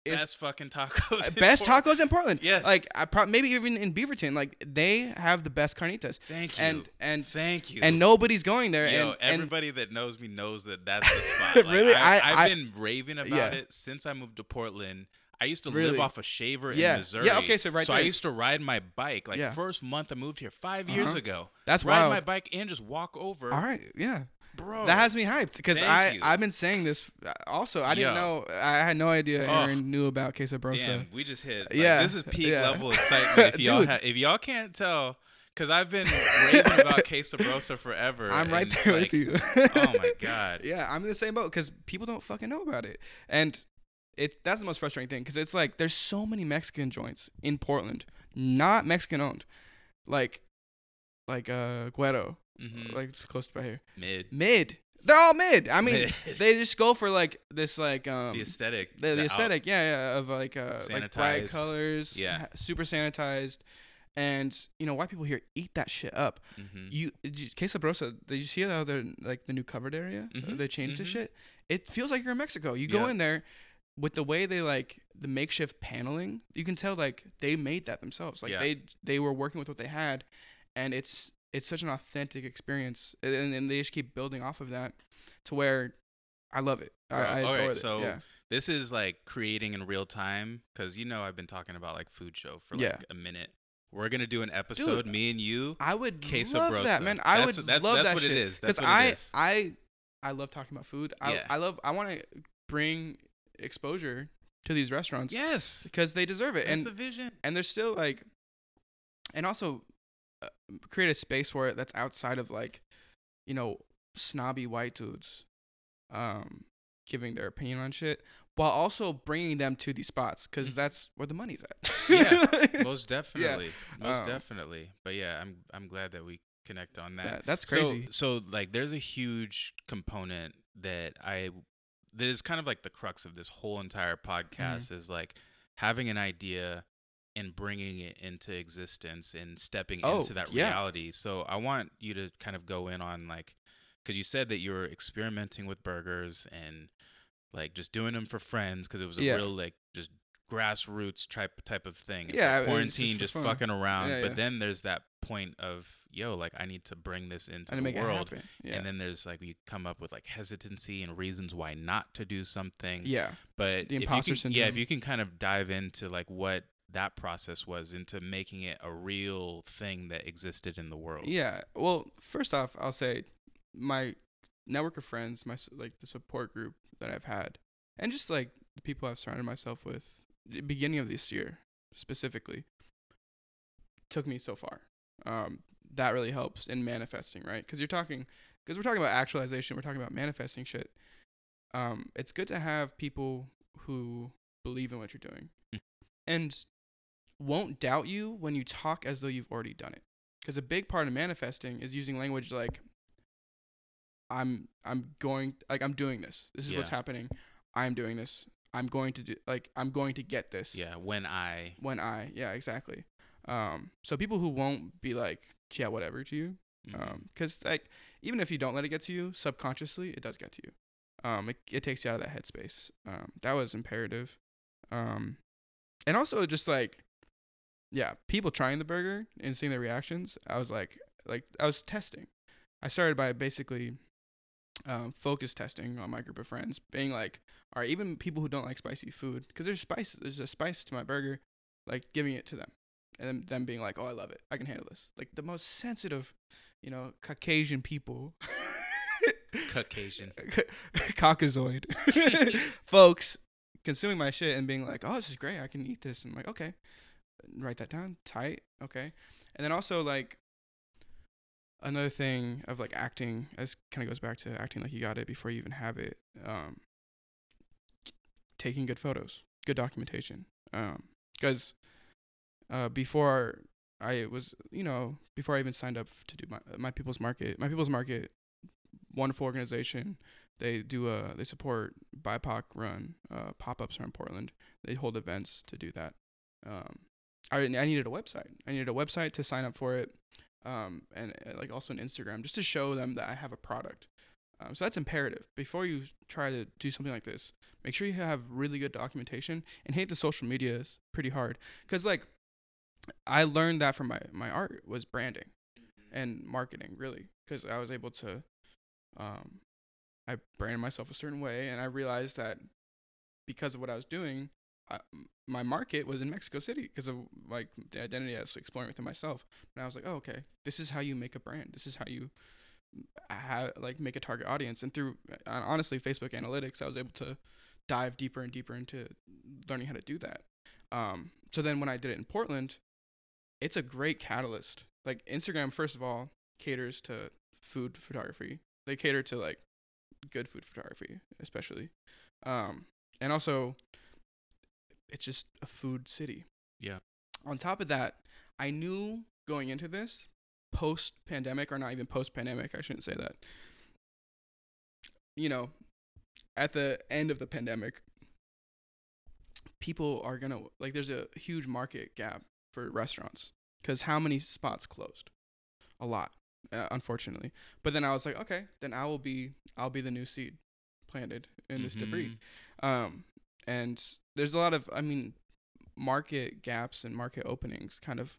best fucking tacos. best tacos in Portland. Yes. Like I pro- maybe even in Beaverton, like they have the best carnitas. Thank you. And and Thank you. and nobody's going there. Yo, and, and everybody that knows me knows that that's the spot. Like, Really? I, have been raving about Yeah. it since I moved to Portland. I used to Really? live off a shaver Yeah. in Mississippi. Yeah, okay, so right So I used to ride my bike. Like Yeah. first month I moved here 5 years Uh-huh. ago. That's ride wild. my bike and just walk over. all right, yeah. Bro. That has me hyped because I you. I've been saying this. uh, Also, I didn't Yo. know. I had no idea Oh. Aaron knew about Queso Brosa. Damn, we just hit. Like, Yeah, this is peak yeah. level excitement. If y'all ha- if y'all can't tell, because I've been raving about Queso Brosa forever. I'm right there like, with you. oh my god. Yeah, I'm in the same boat because people don't fucking know about it, and it's that's the most frustrating thing because it's like there's so many Mexican joints in Portland, not Mexican owned, like like uh Guero, Mhm. like it's close by here. Mid. Mid, they're all mid. I mean, Mid. they just go for like this like um the aesthetic. the, the out- aesthetic, yeah, yeah, of like uh like bright colors, Yeah. super sanitized, and you know white people here eat that shit up. Mhm. You, Queso Brosa, did you see how they're like the new covered area? Mhm, They changed the mhm. shit. It feels like you're in Mexico. You go in there with the way they like the makeshift paneling. You can tell like they made that themselves. Like Yeah. they they were working with what they had, and it's it's such an authentic experience, and, and they just keep building off of that to where I love it. I, I all adore right, it. so yeah. This is like creating in real time because you know I've been talking about like food show for like Yeah. a minute. We're gonna do an episode, me and you. I would Queso love that, man. I That's- would that's- love that's that what it shit. is. That's what it I, is. I, I love talking about food. I, Yeah. I love. I want to bring exposure to these restaurants Yes, because they deserve it, that's and the vision. and they're still like, and also create a space for it that's outside of like, you know, snobby white dudes, um, giving their opinion on shit, while also bringing them to these spots because Mhm. that's where the money's at. Yeah, Most definitely, most Um, definitely. But yeah, I'm I'm glad that we connect on that. Yeah, that's So- crazy. So, like, there's a huge component that I that is kind of like the crux of this whole entire podcast Mm-hmm. is like having an idea and bringing it into existence and stepping Oh, into that yeah. reality. So I want you to kind of go in on like because you said that you were experimenting with burgers and like just doing them for friends because it was a Yeah. real like just grassroots type type of thing. It's Yeah, like quarantine, just just, fucking around. Yeah, but then there's that point of yo, like I need to bring this into the world. And then there's like you come up with like hesitancy and reasons why not to do something. yeah. But The imposter can, yeah, if you can kind of dive into like what that process was into making it a real thing that existed in the world. Yeah. Well, first off, I'll say my network of friends, my like the support group that I've had, and just like the people I've surrounded myself with, the beginning of this year specifically, took me so far. Um, that really helps in manifesting, right? Because you're talking, because we're talking about actualization, we're talking about manifesting shit. Um, it's good to have people who believe in what you're doing, Mm. and won't doubt you when you talk as though you've already done it. Because a big part of manifesting is using language like i'm i'm going like i'm doing this. This is what's happening. I'm doing this. I'm going to do like i'm going to get this. Yeah, when I when i yeah exactly. Um so people who won't be like yeah whatever to you mhm. um because like even if you don't let it get to you subconsciously it does get to you. Um it, it takes you out of that headspace. Um that was imperative. Um and also just like yeah people trying the burger and seeing their reactions i was like like i was testing. I started by basically um, focus testing on my group of friends being like all right even people who don't like spicy food because there's spice there's a spice to my burger like giving it to them. And then them being like oh i love it. I can handle this. Like the most sensitive you know caucasian people. Caucasian. caucasoid. Folks consuming my shit and being like oh this is great. I can eat this. And I'm like okay write that down? Tight? Okay. And then also like another thing of like acting as kind of goes back to acting like you got it before you even have it um taking good photos good documentation um because uh before i was you know before i even signed up to do my my people's market my people's market wonderful organization they do uh they support bipoc run uh pop-ups around portland. They hold events to do that um I I needed a website. I needed a website to sign up for it, um, and uh, like also an Instagram just to show them that I have a product. Um, so that's imperative. Before you try to do something like this, make sure you have really good documentation and hate the social medias pretty hard. Cause like I learned that from my my art was branding and marketing really. Cause I was able to, um, I branded myself a certain way, and I realized that because of what I was doing, I, my market was in Mexico City because of like the identity I was exploring within myself. And I was like, oh, okay, this is how you make a brand. This is how you have like make a target audience. And through uh, honestly Facebook analytics, I was able to dive deeper and deeper into learning how to do that. Um, so then when I did it in Portland, it's a great catalyst. Like Instagram, first of all, caters to food photography. They cater to like good food photography, especially. Um, and also it's just a food city. Yeah. On top of that, I knew going into this, post pandemic or not even post pandemic, I shouldn't say that. You know, at the end of the pandemic, people are going to like there's a huge market gap for restaurants cuz how many spots closed? A lot, uh, unfortunately. But then I was like, okay, then I will be I'll be the new seed planted in this debris. Mhm. Um, and there's a lot of, I mean, market gaps and market openings kind of,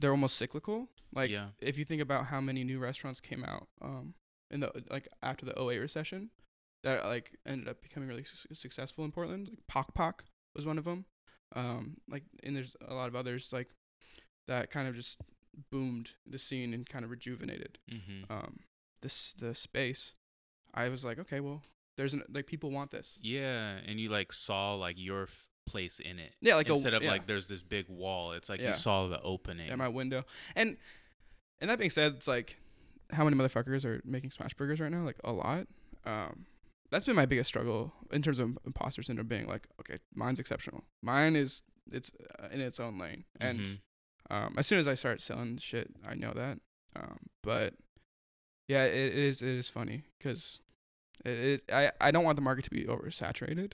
they're almost cyclical. Like, Yeah. if you think about how many new restaurants came out, um, in the, like, after the 08 recession that, like, ended up becoming really su- successful in Portland, like, Pok Pok was one of them. Um, like, and there's a lot of others, like, that kind of just boomed the scene and kind of rejuvenated Mhm. um this the space i was like okay well there's an like people want this Yeah, and you like saw like your f- place in it. yeah like Instead a, of yeah, like there's this big wall, it's like Yeah. you saw the opening. at my window and and that being said it's like how many motherfuckers are making smash burgers right now like a lot um that's been my biggest struggle in terms of imposter syndrome being like okay mine's exceptional mine is it's uh, in its own lane and Mhm. um as soon as i start selling shit i know that um but yeah it, it is it is funny because it, it i i don't want the market to be oversaturated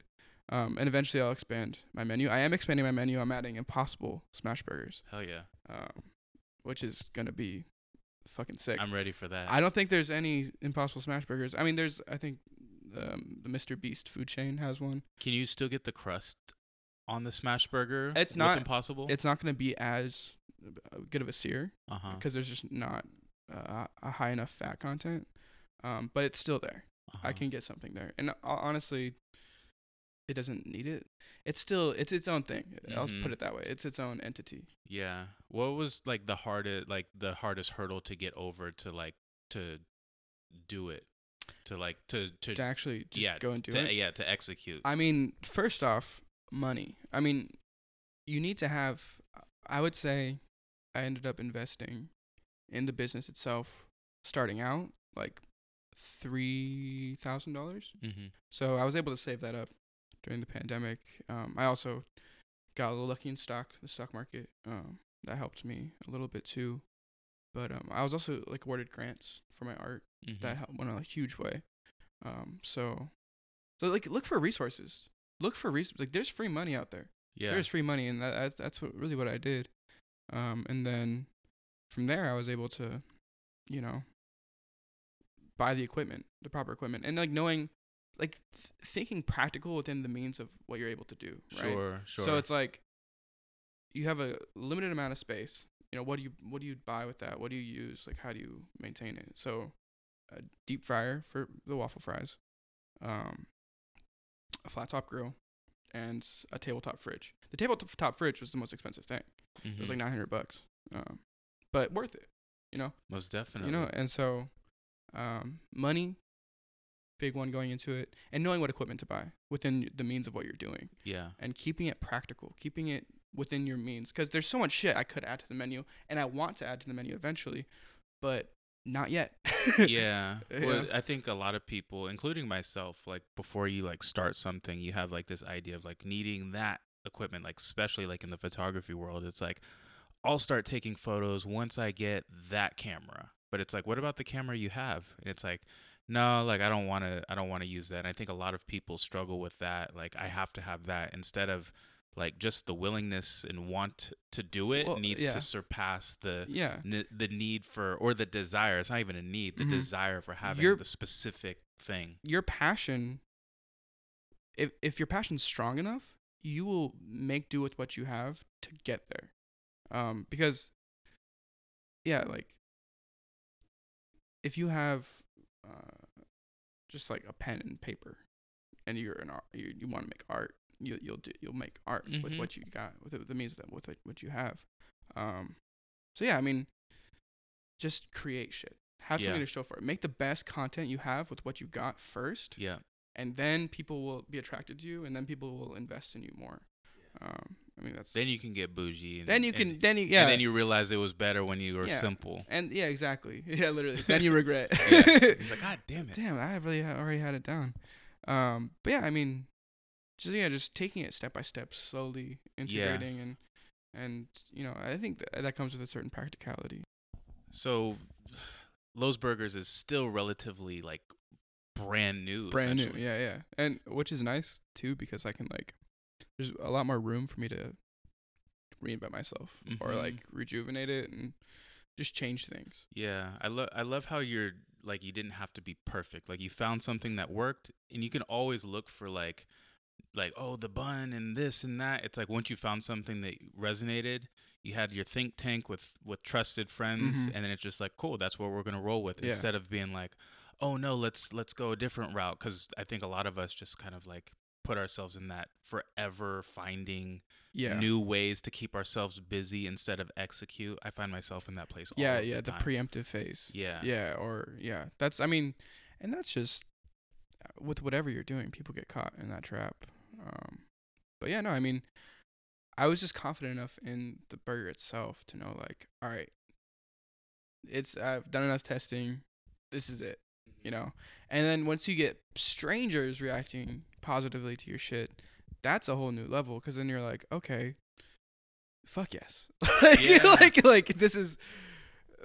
um and eventually i'll expand my menu i am expanding my menu i'm adding impossible smash burgers Hell yeah. um which is gonna be fucking sick I'm ready for that. i don't think there's any impossible smash burgers i mean there's i think um the mr beast food chain has one Can you still get the crust on the smash burger? It's not- impossible. it's not gonna be as good of a sear uh because there's just not uh, a high enough fat content. Um, but it's still there. Uh-huh. I can get something there, and uh, honestly, it doesn't need it. It's still it's its own thing. I'll Mhm. put it that way. It's its own entity. Yeah. What was like the hardest like the hardest hurdle to get over to like to do it? To like to to, To actually just yeah go and do to, it. yeah to execute. I mean, first off, money. I mean, you need to have. I would say, I ended up investing in the business itself, starting out like three thousand dollars. mm-hmm. So I was able to save that up during the pandemic. Um, I also got a little lucky in stock, the stock market. Um, that helped me a little bit too. But um, I was also like awarded grants for my art. Mm-hmm. That helped went a huge way. Um, so, so like look for resources. Look for resources. like there's free money out there. yeah. There's free money, and that, that's that's what really what I did. Um, and then from there, I was able to, you know, buy the equipment, the proper equipment, and like knowing, like th- thinking practical within the means of what you're able to do. Right. Sure, sure. So it's like you have a limited amount of space. You know, what do you what do you buy with that? What do you use? Like, how do you maintain it? So, a deep fryer for the waffle fries, um, a flat top grill, and a tabletop fridge. The tabletop fridge was the most expensive thing. It was like nine hundred bucks, um, but worth it. You know, most definitely. you know, and so um, money, big one going into it, and knowing what equipment to buy within the means of what you're doing yeah. and keeping it practical, keeping it within your means. Because there's so much shit I could add to the menu, and I want to add to the menu eventually, but not yet. yeah. Well, Yeah. I think a lot of people, including myself, like before you like start something, you have like this idea of like needing that equipment, like especially like in the photography world. It's like I'll start taking photos once I get that camera. But it's like, what about the camera you have? And it's like, no, like I don't want to. I don't want to use that. And I think a lot of people struggle with that. Like I have to have that instead of like just the willingness and want to do it Well, needs yeah. to surpass the Yeah. ne- the need for or the desire. It's not even a need. The Mhm. desire for having You're- the specific thing. Your passion if if your passion's strong enough, you will make do with what you have to get there. Um because yeah, like if you have uh just like a pen and paper and you're an art you, you want to make art, you you'll do you'll make art with Mhm. what you got with the, means that with what- you have. Um so yeah, I mean just create shit. Have something to show for it. Make the best content you have with what you got first, Yeah. and then people will be attracted to you, and then people will invest in you more. Um, I mean that's Then you can get bougie. And, then you and- can then you yeah And then you realize it was better when you were Yeah. simple. and yeah exactly yeah literally then you regret. Yeah. Like, God damn it. Damn, I really already had it down. Um, but yeah, I mean, just yeah, just taking it step by step, slowly integrating, and and you know, I think that that comes with a certain practicality. So, Lowe's Burgers is still relatively like brand new. Brand new, yeah, yeah, and which is nice too because I can like, there's a lot more room for me to reinvent myself or Mhm. like rejuvenate it and just change things. Yeah, I love I love how you're like you didn't have to be perfect. Like you found something that worked, and you can always look for like like oh the bun and this and that. It's like once you found something that resonated, you had your think tank with with trusted friends, Mhm. and then it's just like cool. That's what we're gonna roll with Yeah. instead of being like oh no let's let's go a different route because I think a lot of us just kind of like put ourselves in that forever finding Yeah. new ways to keep ourselves busy instead of execute. I find myself in that place. all yeah, yeah, the, the, preemptive phase. Yeah. Yeah, or yeah, that's I mean, and that's just uh, with whatever you're doing, people get caught in that trap. Um, but yeah, no, I mean, I was just confident enough in the burger itself to know like, all right, it's I've done enough testing. This is it, you know. And then once you get strangers reacting positively to your shit, that's a whole new level. Because then you're like, okay, fuck yes, like, Yeah. like like this is.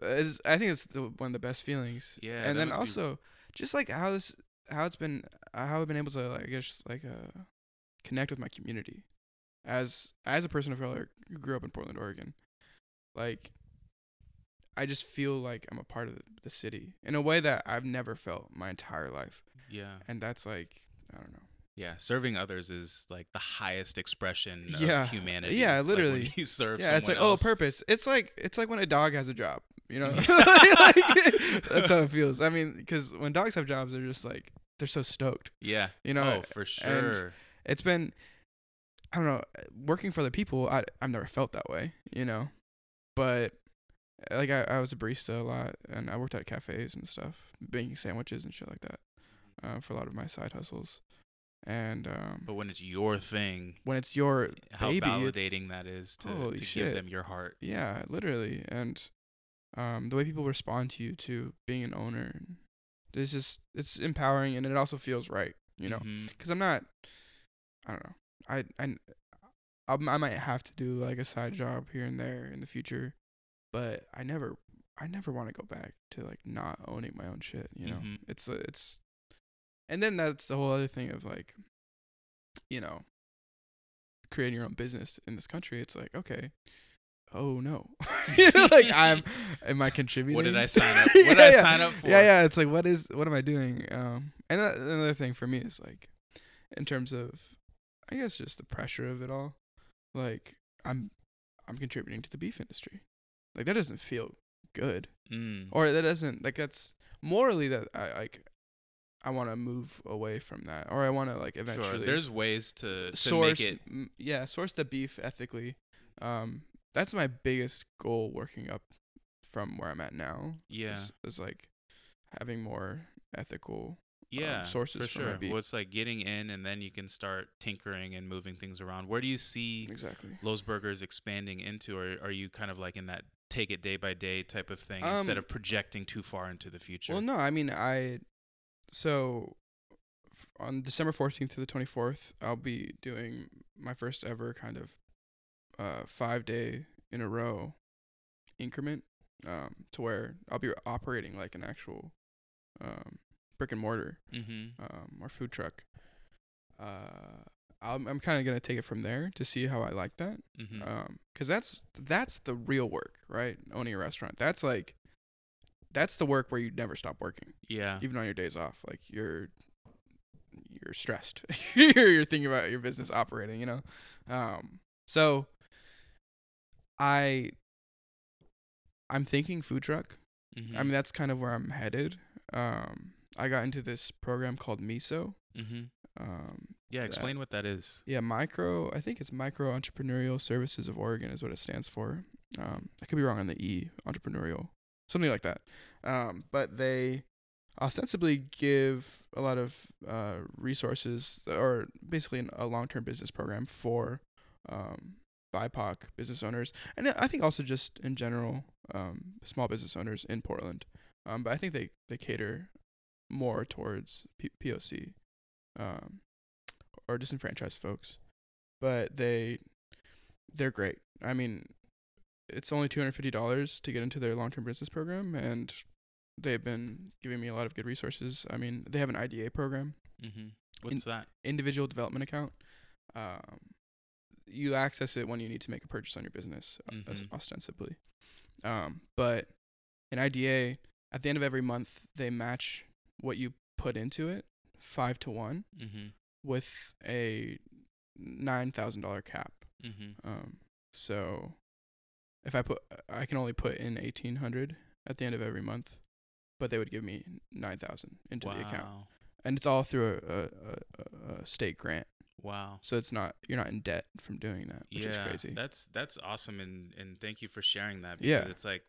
is I think it's the, one of the best feelings. Yeah, and then must be- also just like how this how it's been how I've been able to like I guess like uh connect with my community as as a person of color who grew up in Portland, Oregon. Like I just feel like I'm a part of the city in a way that I've never felt my entire life, Yeah. and that's like I don't know. Yeah. Serving others is like the highest expression Yeah. of humanity. Yeah, Like, literally. you serve yeah, it's like someone oh, purpose. It's like it's like when a dog has a job, you know. Like, that's how it feels. I mean, because when dogs have jobs, they're just like they're so stoked, Yeah. you know. oh, for sure. it's been I don't know working for other people. I I've never felt that way, you know. But like I, I was a barista a lot, and I worked at cafes and stuff, making sandwiches and shit like that, uh, for a lot of my side hustles. And um, but when it's your thing, when it's your how baby, validating that is to, to give them your heart. yeah, literally, and um, the way people respond to you to being an owner, it's just it's empowering, and it also feels right, you know. Because I'm not. I don't know. I I I'm- might have to do like a side job here and there in the future, but I never I never want to go back to like not owning my own shit. You know, Mhm. it's uh, it's, and then that's the whole other thing of like, you know, creating your own business in this country. It's like okay. Oh no! You know, like I'm, am I contributing? What did I sign up? What did I yeah. sign up for? Yeah, yeah. It's like, what is, what am I doing? Um, and that, another thing for me is like, in terms of, I guess, just the pressure of it all. Like, I'm, I'm contributing to the beef industry. Like that doesn't feel good, Mm. or that doesn't like that's morally that I like. I want to move away from that, or I want to like eventually Sure. There's ways to, to source, make it. m- yeah, source the beef ethically. Um, that's my biggest goal working up from where I'm at now. Yeah. is, is like having more ethical. Yeah, sources for sure. Well, it's like getting in, and then you can start tinkering and moving things around. Where do you see Exactly. Lowe's Burgers expanding into, or are you kind of like in that take it day by day type of thing instead Um, of projecting too far into the future? Well, no, I mean I. So, on December fourteenth to the twenty fourth, I'll be doing my first ever kind of, uh, five day in a row, increment, um, to where I'll be operating like an actual, um, brick and mortar mm-hmm. um, or food truck. Uh, I'm I'm kind of gonna take it from there to see how I like that. Mm-hmm. Um, that's that's the real work, right? Owning a restaurant. That's like, that's the work where you never stop working, yeah. even on your days off. Like you're you're stressed. you're thinking about your business operating. You know. Um. So. I. I'm thinking food truck. Mm-hmm. I mean, that's kind of where I'm headed. Um, I got into this program called MESO. mm-hmm. Um, Yeah. that- Explain what that is. yeah, micro. I think it's Micro Entrepreneurial Services of Oregon is what it stands for. Um, I could be wrong on the E, entrepreneurial, something like that. Um, but they ostensibly give a lot of uh, resources, or basically a long-term business program for um, BIPOC business owners, and I think also just in general um, small business owners in Portland. Um, but I think they they cater more towards P- POC um, or disenfranchised folks. But they they're great. I mean, it's only two hundred fifty dollars to get into their long term business program, and they've been giving me a lot of good resources. I mean, they have an IDA program, Mm-hmm. What's that? individual development account. Um, you access it when you need to make a purchase on your business, uh, Mhm. ostensibly. Um, but in IDA, at the end of every month, they match what you put into it five to one Mm-hmm. with a nine thousand dollar cap. Mm-hmm. Um, so if I put, I can only put in eighteen hundred at the end of every month, but they would give me nine thousand into wow. the account, and it's all through a, a, a, a state grant. Wow. So it's not you're not in debt from doing that, which yeah, is crazy. That's that's awesome, and and thank you for sharing that. Because Yeah. it's like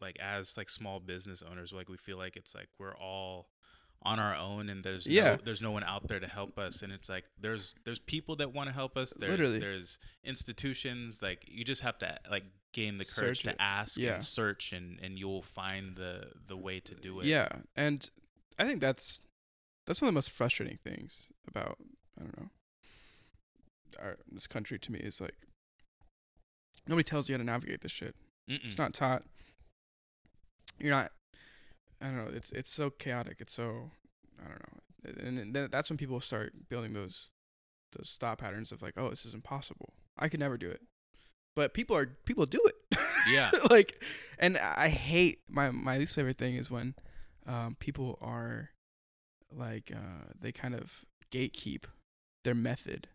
like as like small business owners, like we feel like it's like we're all on our own, and there's Yeah. no, there's no one out there to help us, and it's like there's there's people that want to help us. There's Literally. there's institutions like you just have to like gain the courage Search it. to ask Yeah. and search, and and you'll find the the way to do it. Yeah, and I think that's that's one of the most frustrating things about I don't know our this country to me is like nobody tells you how to navigate this shit. Mm-mm. It's not taught. You're not. I don't know. It's it's so chaotic. It's so I don't know. And then that's when people start building those those thought patterns of like, oh, this is impossible. I could never do it. But people are people do it. Yeah. like, and I hate my my least favorite thing is when um, people are like uh, they kind of gatekeep their method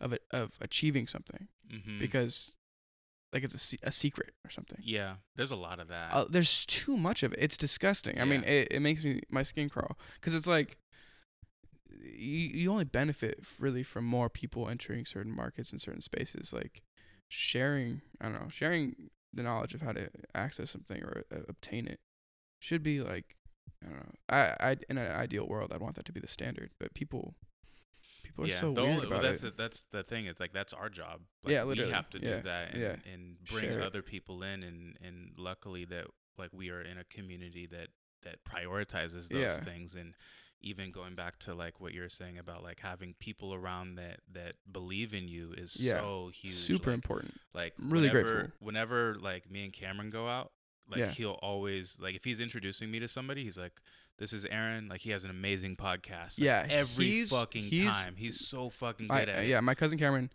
of it of achieving something Mm-hmm. because like it's a, a secret or something. yeah, there's a lot of that. Uh, there's too much of it. It's disgusting. I mean, it, it makes me my skin crawl because it's like you you only benefit really from more people entering certain markets and certain spaces. Like sharing, I don't know, sharing the knowledge of how to access something or uh, obtain it should be like I don't know. I I in an ideal world, I'd want that to be the standard, but people people are so the weird only- well, about that's it. The, that's the thing. It's like that's our job. Like, Yeah, we have to do Yeah, that and, yeah. and bring Share it. other people in, and and luckily that like we are in a community that that prioritizes those Yeah. things and even going back to like what you're saying about like having people around that that believe in you is Yeah, so huge Super like, important. like Really whenever, grateful. Whenever like me and Cameron go out, like Yeah. he'll always like if he's introducing me to somebody, he's like, "This is Aaron. Like he has an amazing podcast." Like, Yeah, every he's- fucking he's- time. He's so fucking good at uh, it. yeah, my cousin Cameron,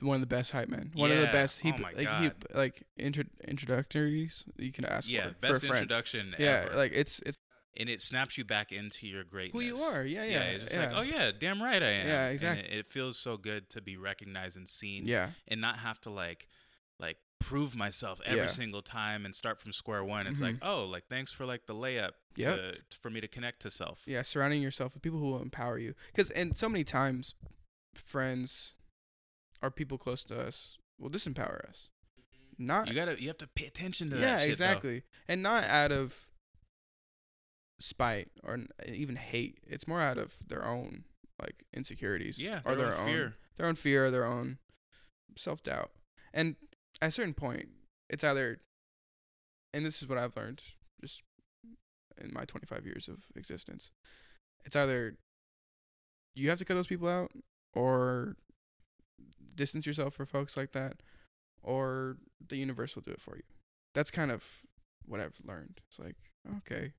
one of the best hype men. One of the best. He Oh my like God. he like intro, introductories you can ask Yeah, for best for a friend. introduction Yeah, ever. like it's it's and it snaps you back into your greatness. who you are. Yeah, yeah, it's just yeah. like, oh yeah, damn right I am. Yeah, And exactly. it, it feels so good to be recognized and seen, yeah, and not have to like, like prove myself every Yeah. single time and start from square one. It's like, mm-hmm. oh, like thanks for like the layup to- for me to connect to self. yeah. Surrounding yourself with people who will empower you, because and so many times, friends, or people close to us will disempower us. Not You gotta, you have to pay attention to that. yeah, shit, though. exactly, and not out of spite or even hate. It's more out of their own like insecurities. Yeah, or their their own own fear. their own fear, their own self doubt. And at a certain point, it's either, and this is what I've learned just in my 25 years of existence, it's either you have to cut those people out or distance yourself from folks like that, or the universe will do it for you. That's kind of what I've learned. It's like, okay,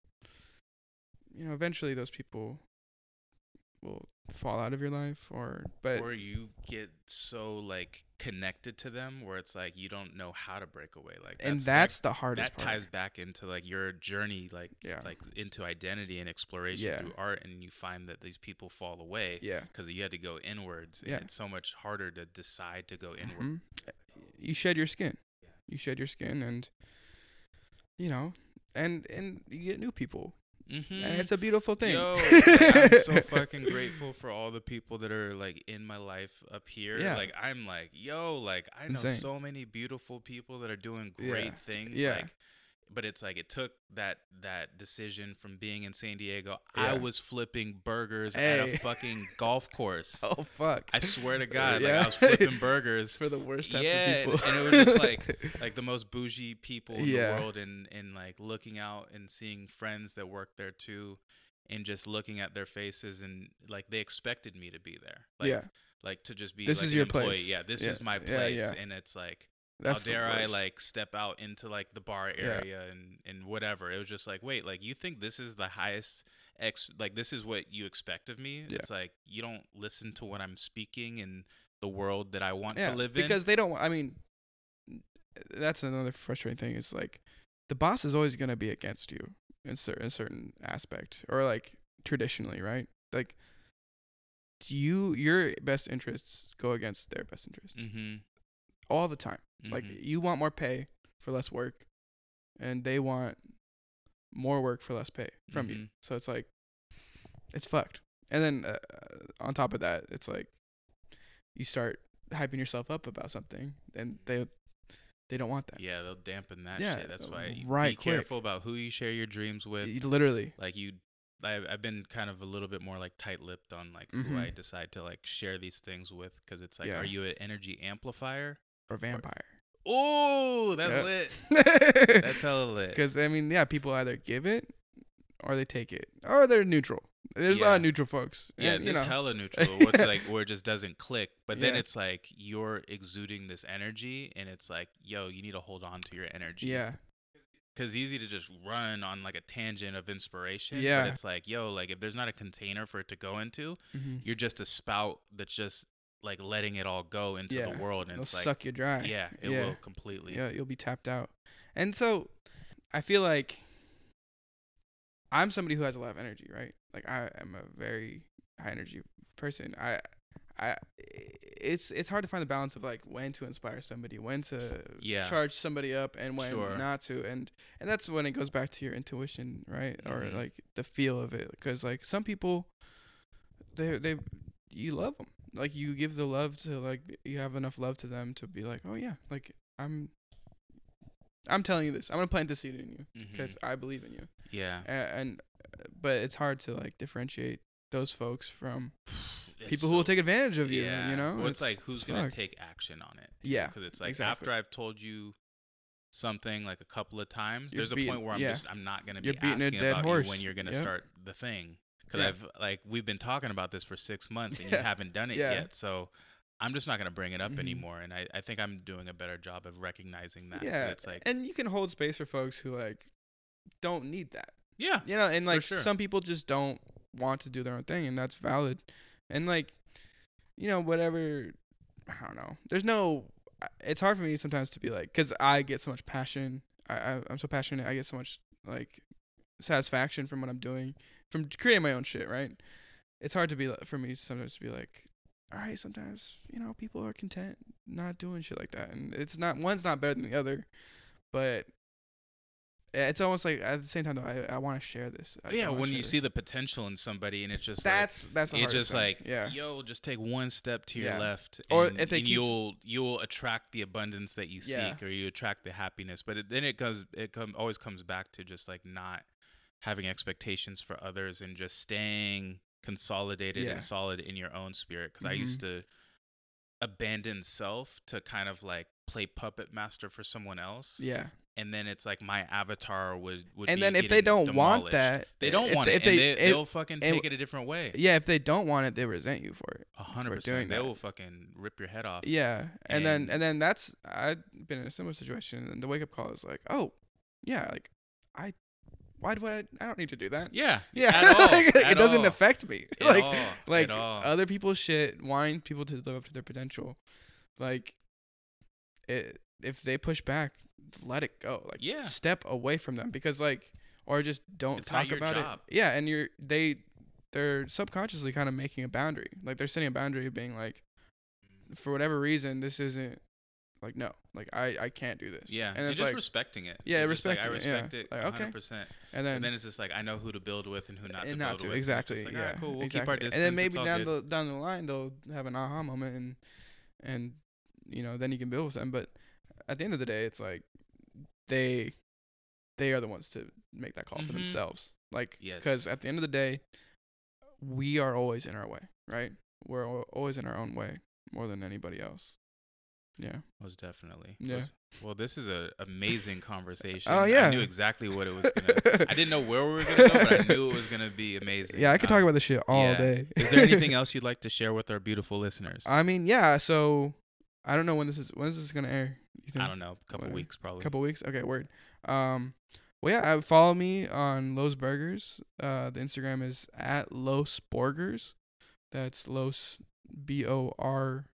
you know, eventually those people will fall out of your life or but or you get so like connected to them where it's like you don't know how to break away like and that- that's the hardest that part. ties back into like your journey like Yeah. like into identity and exploration Yeah. through art and you find that these people fall away yeah. because you had to go inwards Yeah. and it's so much harder to decide to go inward Mhm. You shed your skin. You shed your skin and you know, and and you get new people. Mm-hmm. And it's a beautiful thing. Yo, I'm so fucking grateful for all the people that are like in my life up here. Yeah. Like I'm like, yo, like I know Insane. so many beautiful people that are doing Yeah. great things. Yeah. Like but it's like it took that that decision from being in San Diego. I was flipping burgers at a fucking golf course. Oh fuck. I swear to God, like I was flipping burgers. for the worst types Yeah, of people. and it was just like like the most bougie people in Yeah. the world and and like looking out and seeing friends that work there too and just looking at their faces and like they expected me to be there like yeah. like to just be This like is an your employee. place. yeah this Yeah, is my yeah, place yeah. and it's like That's how dare I like step out into like the bar Yeah. area and and whatever it was just like wait like you think this is the highest ex like this is what you expect of me Yeah. it's like you don't listen to what I'm speaking in the world that I want yeah, to live in because they don't. I mean, that's another frustrating thing. Is like the boss is always gonna be against you in certain certain aspect, or like traditionally, right? Like, do you your best interests go against their best interests mm-hmm. All the time. Like Mhm. you want more pay for less work, and they want more work for less pay from you. Mhm. So it's like it's fucked. And then uh, on top of that, it's like you start hyping yourself up about something, and they they don't want that. Yeah, they'll dampen that Yeah, shit. That's why you right be quick. careful about who you share your dreams with. Literally. Like you, I, I've been kind of a little bit more like tight-lipped on like who Mhm. I decide to like share these things with, because it's like, Yeah. are you an energy amplifier? Or vampire. Oh, that's Yeah. lit. That's hella lit. Because I mean, yeah, people either give it or they take it, or they're neutral. There's a lot of neutral folks. Yeah, and, you this know, hella neutral. What's like where it just doesn't click, but then Yeah. it's like you're exuding this energy, and it's like, yo, you need to hold on to your energy. yeah, because easy to just run on like a tangent of inspiration. Yeah. But it's like, yo, like if there's not a container for it to go into, hmm you're just a spout that's just like letting it all go into Yeah. the world, and it'll it's like, suck you dry. yeah, it yeah. will completely. Yeah, you'll be tapped out. And so I feel like I'm somebody who has a lot of energy, right? Like I am a very high energy person. I I it's it's hard to find the balance of like when to inspire somebody, when to Yeah. charge somebody up and when Sure. not to. And and that's when it goes back to your intuition, right? Or Mhm. like the feel of it cuz like some people they they you love them. Like you give the love to like you have enough love to them to be like, "Oh yeah, like I'm I'm telling you this. I'm going to plant the seed in you mm-hmm. because I believe in you." yeah, And, and but it's hard to like differentiate those folks from It's people who will take advantage of you, yeah. you know? well, it's, like who's it's gonna fucked. take action on it? Yeah, because it's like exactly. after I've told you something like a couple of times, You're there's a point where I'm yeah. just I'm not gonna be beating asking dead about horse. you when you're gonna Yep. start the thing. Because Yeah. I've like we've been talking about this for six months and you haven't done it Yeah. yet. So I'm just not gonna bring it up Mhm. anymore. And I, I think I'm doing a better job of recognizing that. Yeah. It's like and you can hold space for folks who like don't need that. yeah. You know, and like sure. some people just don't want to do their own thing and that's valid. And like you know, whatever I don't know. There's no it's hard for me sometimes to be like cuz I get so much passion. I, I I'm so passionate. I get so much like satisfaction from what I'm doing from creating my own shit, right? It's hard to be for me sometimes to be like all right, sometimes, you know, people are content not doing shit like that and it's not one's not better than the other, but it's almost like at the same time though I, I want to share this. I- yeah, when you see the potential in somebody and it's just that's like, that's it's just thing. like yeah yo just take one step to your Yeah. left Or and, if they keep- you'll you'll attract the abundance that you Yeah. seek or you attract the happiness but it, then it goes it come, always comes back to just like not having expectations for others and just staying consolidated Yeah. and solid in your own spirit because i Mhm. used to abandon self to kind of like play puppet master for someone else yeah. and then it's like my avatar would, would And then if they don't want that, they don't if want they- it if and they- they, if- they'll fucking and- take it a different way Yeah, if they don't want it, they resent you for it. A hundred for percent. doing They that. will fucking rip your head off. Yeah, and, then And- and then that's I've been in a similar situation, and the wake up call is like, oh, yeah, like I why do I? I don't need to do that. Yeah. Yeah, At all. Like, it doesn't all, affect me. at like, all, like other people's shit, wanting people to live up to their potential. Like, it, if they push back, let it go. Like, Yeah. step away from them because, like, or just don't It's talk about job. it. Yeah, and you're they, they're subconsciously kind of making a boundary. Like they're setting a boundary of being like, for whatever reason, this isn't. Like no, like I I can't do this. Yeah. and And it's just like, respecting it. Yeah, You're just like, I respecting it, yeah. it. Like, okay. 100%. and And then then it's just like I know who to build with and who not to and build to with. exactly like, yeah "Alright, cool. We'll exactly. keep our distance. and then maybe down good." the down the line they'll have an aha moment and and you know then you can build with them but at the end of the day it's like they they are the ones to make that call for Mhm. themselves like Yes. because at the end of the day we are always in our way right we're al- always in our own way more than anybody else yeah Most definitely. Yeah. Was- well, this is an amazing conversation. Oh, yeah. I knew exactly what it was gonna. I didn't know where we were gonna go, but I knew it was gonna be amazing. yeah i could talk Um, about this shit all yeah. day Is there anything else you'd like to share with our beautiful listeners? i mean yeah so i don't know when this is when is this gonna air I don't know. A couple Whatever. weeks probably. couple weeks. Okay, word. Um, well, yeah, uh, follow me on Los Borgers. Uh, the Instagram is at Los Borgers. That's Los B O R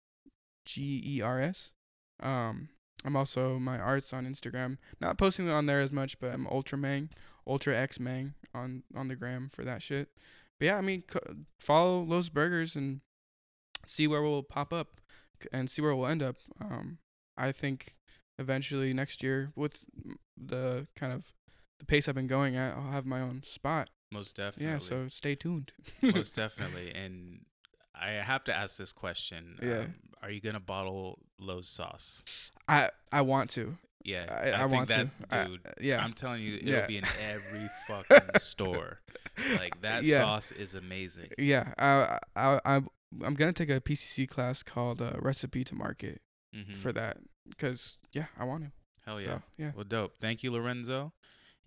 G E R S. Um, I'm also my arts on Instagram. Not posting on there as much, but I'm Ultra Mang, Ultra X Mang on on the gram for that shit. But yeah, I mean, co- follow Los Borgers and see where we'll pop up and see where we'll end up. Um, I think eventually next year with the kind of the pace I've been going at, I'll have my own spot. Most definitely. Yeah, so stay tuned. Most definitely. And I have to ask this question. Yeah. Um, are you gonna bottle Lowe's sauce? I I want to. Yeah. I, I, think want that, to. I- Dude, yeah. I'm telling you, it'll Yeah. be in every fucking store. Like that Yeah. sauce is amazing. yeah. I I I I'm gonna take a PCC class called uh, Recipe to Market hmm for that because yeah, I want to. Hell yeah. So, yeah. Well, dope. Thank you, Lorenzo.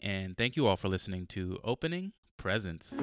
And thank you all for listening to Opening Presents.